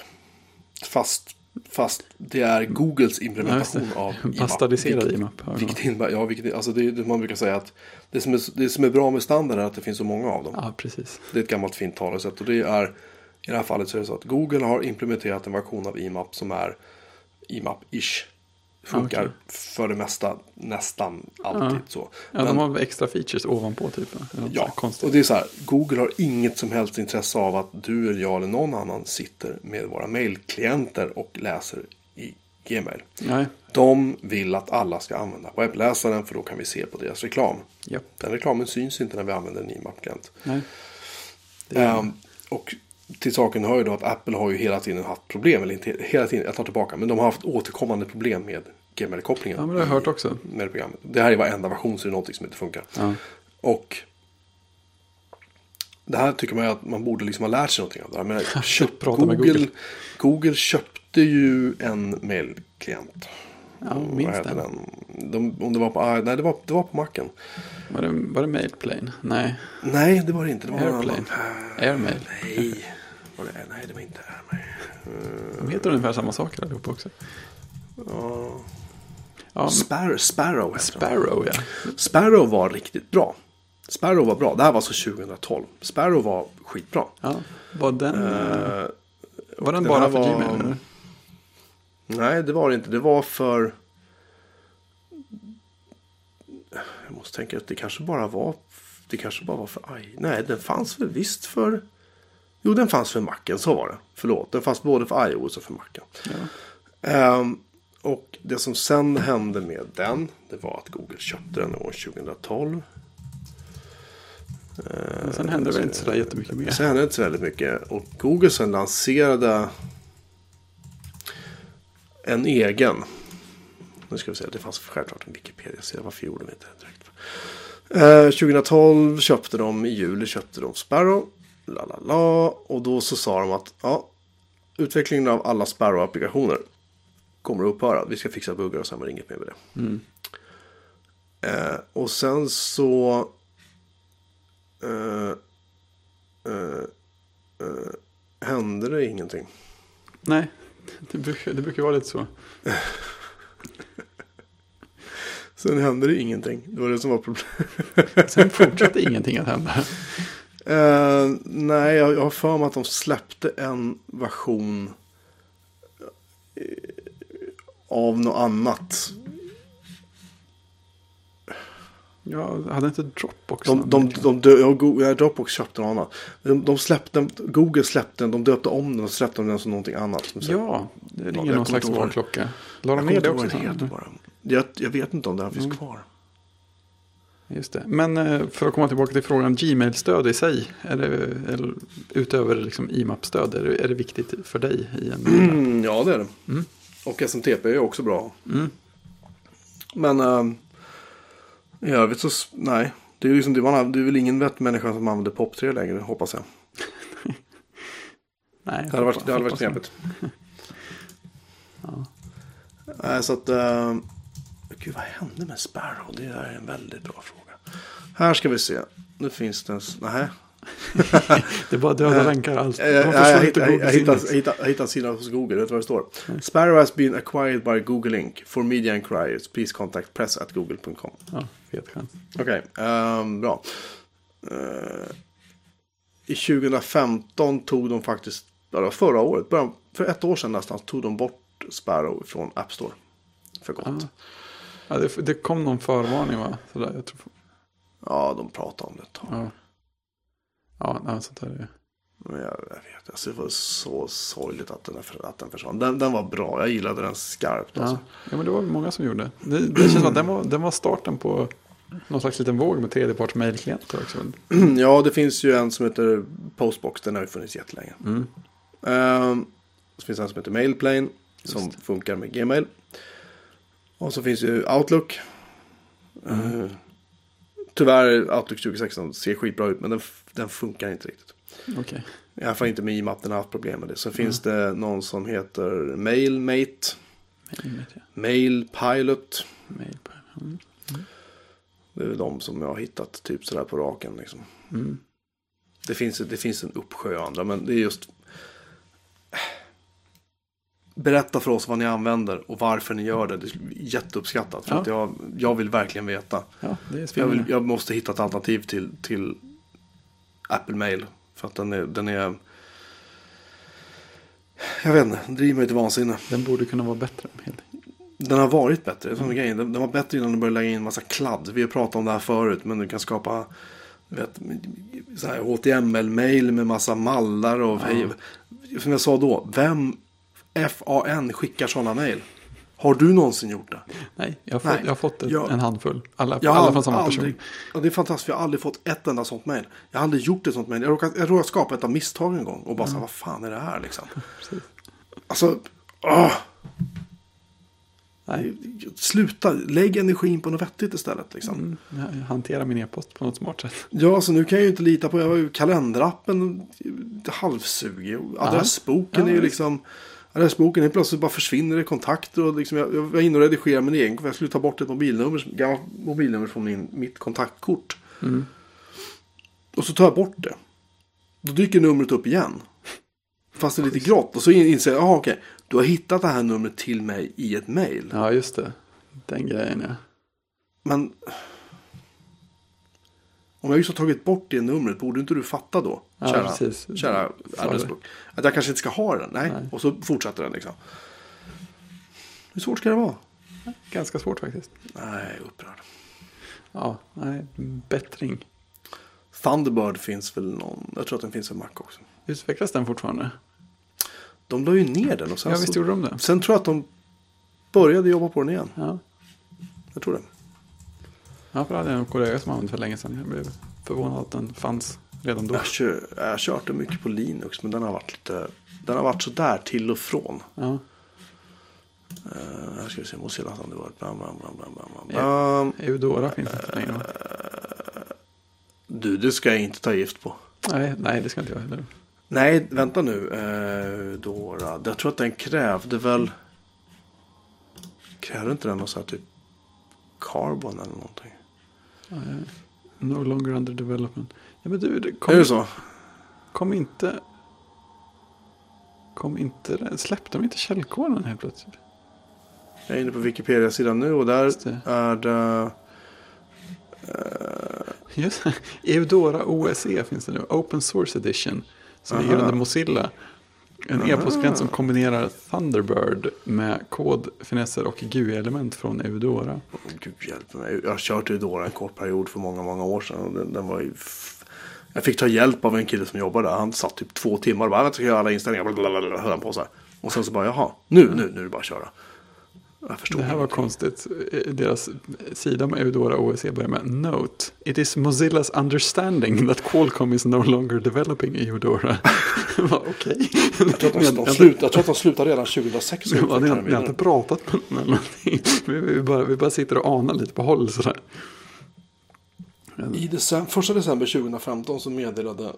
Fast, fast det är Googles implementation av IMAP. Bastardiserad IMAP. ja. Vilket innebär, ja, vilket, alltså det, det man brukar säga att det som, är, det som är bra med standard är att det finns så många av dem. Ja, precis. Det är ett gammalt fint talesätt och det är i det här fallet så är det så att Google har implementerat en version av IMAP som är IMAP-ish. Funkar Okej. för det mesta nästan alltid så. Ja, Men- de har extra features ovanpå typ. Ja, konstigt. och det är så här. Google har inget som helst intresse av att du eller jag eller någon annan sitter med våra mailklienter och läser i Gmail. Nej, De vill att alla ska använda webbläsaren för då kan vi se på deras reklam. japp. Den reklamen syns inte när vi använder en IMAP-klient. Är, Ehm, och till saken hör ju då att Apple har ju hela tiden haft problem, eller inte hela tiden, jag tar tillbaka, men de har haft återkommande problem med Gmail-kopplingen. Ja, men det har jag hört också. Med programmet. Det här är varenda version så är det någonting som inte funkar. Ja. Och det här tycker man ju att man borde liksom ha lärt sig någonting av. Det här. Men köp, Prata med Google, Google. Google köpte ju en mailklient. Ja, minns den. den? De, om det var på, ah, nej, det var, det var på Macen. Var det, var det Mailplane? Nej. Nej, det var det inte. Det var Airplane. annan. Airmail. Nej. Var det, nej, det var inte Airmail. De heter ungefär samma saker allihopa också. Ja. Ja, men Sparrow, Sparrow heter den. Sparrow ja. Sparrow var riktigt bra. Sparrow var bra. Det här var alltså 2012. Sparrow var skitbra. ja. Var den, Eh, var den bara för Gmail? Nej, det var det inte. Det var för... Jag måste tänka att det kanske bara var... Det kanske bara var för... Aj. Nej, den fanns väl visst för... Jo, den fanns för Macen. Så var det. Förlåt. Den fanns både för iOS och för Macen. Ja. Ehm, och det som sen hände med den. Det var att Google köpte den år 2012. Men sen hände det väl inte sådär jättemycket mer. Sen hände det inte så väldigt mycket. Och Google sen lanserade en egen. Nu ska vi se, det fanns självklart en Wikipedia-sida. Varför gjorde de inte det direkt? Eh, 2012 köpte de, i juli köpte de Sparrow. La, la, la. Och då så sa de att ja, utvecklingen av alla Sparrow-applikationer kommer att upphöra. Vi ska fixa buggar och sen var det inget mer med det. Mm. Eh, och sen så... Eh, eh, eh, hände det ingenting. Nej, det brukar, det brukar vara lite så. Sen hände det ingenting. Det var det som var problemet. Sen fortsatte ingenting att hända. Eh, nej, jag, jag har för mig att de släppte en version eh, av något annat. Ja, hade inte Dropbox De, de, verkligen? de, ja, Go- ja, Dropbox köpte något annat. De, de släppte, Google släppte den, de döpte om den och släppte den som någonting annat. Som Ja, det Ja, ringer jag någon slags varklocka. La jag de ner det också? sen? bara. Jag, jag vet inte om det här finns Mm. kvar. Just det. Men eh, för att komma tillbaka till frågan, Gmail-stöd i sig, är det, eller, utöver liksom IMAP-stöd, är det, är det viktigt för dig i en? Mm, ja, det är det. Mm. Och SMTP är också bra. Mm. Men ähm, i övrigt så, nej. Det är, liksom, det, har, det är väl ingen vettmänniska som använder POP3 längre, hoppas jag. Nej, Det hade varit, det hade varit knepigt. Ja. Nej, så att... Äh, gud, vad hände med Sparrow? Det är en väldigt bra fråga. Här ska vi se. Nu finns det en... Nej. Det är bara döda länkar allt. Jag, jag, De jag, jag, försvann inte hittade, jag, Googles hittade, index. jag, hittade, jag hittade en sida hos Google. Vet du vad det står? Sparrow has been acquired by Google Inc. For media inquiries. Please contact press at google.com. Ja, fet chans. Okej, ehm, bra. Eh, I 2015 tog de faktiskt, ja, var förra året, början, för ett år sedan nästan, tog de bort Sparrow från App Store. För gott. Ja. Ja, Ja, det, det kom någon förvarning va? Sådär, jag tror, de pratade om det ett tag. ja. Ja, nej, sånt där är... Men jag, jag vet, alltså, det var så sorgligt att den, att den försvann. Den, den var bra, jag gillade den skarpt. Alltså. Ja. ja, men det var många som gjorde. Det, det känns som att den var, den var starten på någon slags liten våg med tredjeparts mejlklienter också. ja, det finns ju en som heter Postbox, den har ju funnits jättelänge. Mm. Ehm, så finns en som heter Mailplane som Just funkar med Gmail. Och så finns ju Outlook. Mm. Eh, tyvärr Outlook 2016 ser skitbra ut men den, den funkar inte riktigt. Okej. I alla fall inte med IMAP, den har haft problem med det. Så Mm. finns det någon som heter Mailmate. Mailpilot. Mail på mm. Det är väl de som jag har hittat typ sådär på raken. Liksom. Mm. Det, finns, det finns en uppsjö andra men det är just Berätta för oss vad ni använder och varför ni gör det. Det är jätteuppskattat. För Ja. att jag, jag vill verkligen veta. Ja, jag, vill, jag måste hitta ett alternativ till, till Apple Mail. För att den är, den är... Jag vet inte, den driver mig till vansinne. Den borde kunna vara bättre. Den har varit bättre, det är grejen. Den, den var bättre innan du började lägga in massa kladd. Vi har pratat om det här förut, men du kan skapa du vet, så här HTML-mail med massa mallar och hej. Som jag sa då, vem FAN skickar sådana mail? Har du någonsin gjort det? Nej, jag har fått, Nej. jag har fått ett, Jag- en handfull. Alla, Jag alla från samma aldrig, person. Ja, det är fantastiskt, jag har aldrig fått ett enda sånt mejl. Jag har aldrig gjort ett sånt mejl. Jag råkade, jag råkade skapa ett av misstag en gång. Och bara så här, vad fan är det här liksom? Alltså, åh, Nej, sluta, lägg energin på något vettigt istället liksom. mm, jag hanterar min e-post på något smart sätt. Ja, så nu kan jag ju inte lita på jag har ju kalenderappen halvsugig. Adressboken är ju Ja, liksom... Adressboken är plötsligt bara försvinner i kontakter. Och liksom jag, jag var inne och redigerade min egen. för Jag skulle ta bort ett mobilnummer, gammalt mobilnummer från min, mitt kontaktkort. Mm. Och så tar jag bort det. Då dyker numret upp igen. Fast det är lite grått. Och så inser jag, jaha okej. Du har hittat det här numret till mig i ett mail. Ja, just det. Den grejen ja. Men om jag just har tagit bort det numret, borde inte du fatta då? Ja, kära precis. kära adressbok. Att jag kanske inte ska ha den. Nej. Nej. Och så fortsätter den liksom. Hur svårt ska det vara? Ganska svårt faktiskt. Nej, upprörd. Ja, nej, bättring. Thunderbird finns väl någon. Jag tror att den finns för Mac också. Utvecklas den fortfarande? De la ju ner den och sen, Ja, visst gjorde de det. sen tror jag att de började jobba på den igen. Ja, Jag tror det. Ja för det hade jag en kollega som använde för länge sedan. Jag blev förvånad att den fanns redan då. Jag, kör, jag har kört den mycket på Linux men den har varit lite. Den har varit sådär till och från. Ja, Uh, här ska vi se, Mozilla Thunderbird. Bam, bam, bam, bam, bam, bam. Ja. Um, Eudora finns det inte längre. va? du, det ska jag inte ta gift på. Nej, nej, det ska inte jag heller. Nej, vänta nu. Eh, Dora. Jag tror att den krävde väl... Krävde inte den någon sån här typ carbon eller någonting? Ja. No longer under development. Ja, men du, det är kom, det så? kom inte... Kom inte... Släppte de inte källkoden helt plötsligt? Jag är inne på Wikipedia-sidan nu och där Just det. är det... Just det. Eudora OSE finns det nu. Open Source Edition. Som ligger Aha. under Mozilla. En Aha. e-postklient som kombinerar Thunderbird med kodfinesser och GUI-element från Eudora. Gud hjälp mig. Jag har kört Dora en kort period för många, många år sedan. Och den, den var Jag fick ta hjälp av en kille som jobbade där. Han satt typ två timmar och bara, jag ska göra alla inställningar. Blablabla, höll han på så här. Och sen så bara, jaha, nu, nu, nu är det bara att köra. Jag förstår Det här var konstigt. Deras sida med Eudora OSE börjar med Note. It is Mozillas understanding that Qualcomm is no longer developing Eudora. Jag Okej. Jag tror att de, Jag- de, jag- slut, jag tror att de slutade redan 2006. och Ja, ni, har, ni inte pratat med någon någonting. Vi, vi, bara, vi bara sitter och anar lite på håll sådär. I december, första december 2015 så meddelade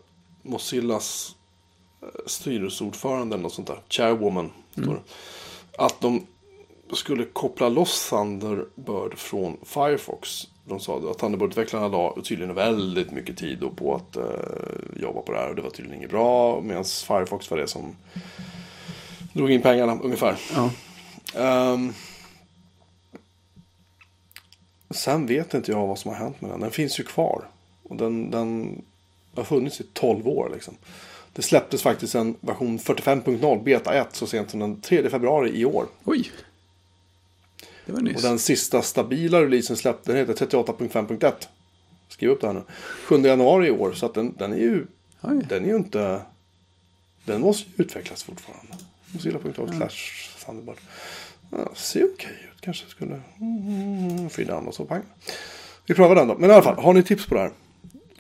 Mozillas eh, styrelseordförande eller något sånt där, chairwoman, det, att de skulle koppla loss Thunderbird från Firefox. De sa att Thunderbird-utvecklarna la tydligen väldigt mycket tid på att eh, jobba på det här och det var tydligen inget bra. Medan Firefox var det som drog in pengarna ungefär. Ja. Ehm, sen vet inte jag vad som har hänt med den. Den finns ju kvar. Och den, den har funnits i 12 år liksom. Det släpptes faktiskt en version 45.0 beta 1 så sent som den 3 februari i år. Oj. Det var nyss. Och den sista stabila releasen släppte, den heter 38.5.1. Skriv upp det här nu. 7 januari i år. Så att den, den är ju, Oj. den är ju inte, den måste ju utvecklas fortfarande. Mozilla.org slash Thunderbird. Ja, ser okej ut. Kanske skulle... Mm, free download så pang. Vi prövar den då. Men i alla fall, har ni tips på det här?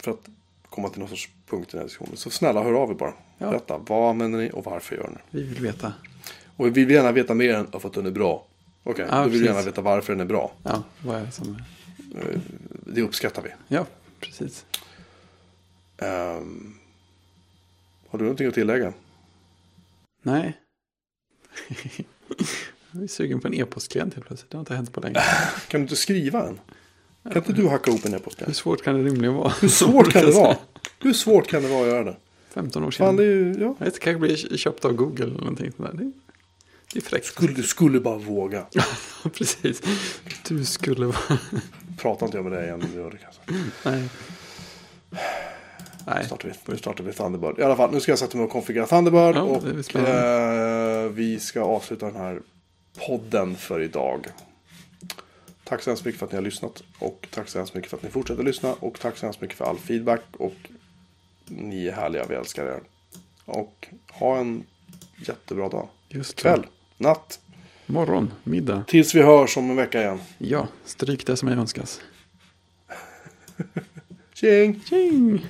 För att komma till någon sorts punkt i den här diskussionen. Så snälla hör av er bara. Ja. Berätta, vad använder ni och varför gör ni? Vi vill veta. Och vi vill gärna veta mer än att den är bra. Okej, Ja, då vill vi gärna veta varför den är bra. Ja, vad är det som... Eh, Det uppskattar vi. Ja, precis. Ehm, har du någonting att tillägga? Nej. Jag är sugen på en e-postklient helt plötsligt. Det har inte hänt på länge. Kan du inte skriva en? Kan inte du hacka ihop en e-post? Hur svårt kan det rimligen vara? Hur svårt kan det vara? Hur svårt kan det vara att göra det? 15 år sedan. Fan, det är ju, ja. Jag vet, kanske blir köpt av Google eller någonting sånt där. Det, det är fräckt. Skulle, du skulle bara våga. Precis. Du skulle vara... Prata inte jag med dig igen om du gör det kanske. Nej. Nej. Nu startar vi, nu startar vi Thunderbird. I alla fall, nu ska jag sätta mig och konfigurera Thunderbird. Ja, och det eh, vi ska avsluta den här podden för idag. Tack så hemskt mycket för att ni har lyssnat. Och tack så hemskt mycket för att ni fortsätter lyssna. Och tack så hemskt mycket för all feedback. Och ni är härliga, vi älskar er. Och ha en jättebra dag. Just så. Kväll, natt, Morgon, middag. Tills vi hörs om en vecka igen. Ja, stryk det som jag önskas. Tjing! Tjing!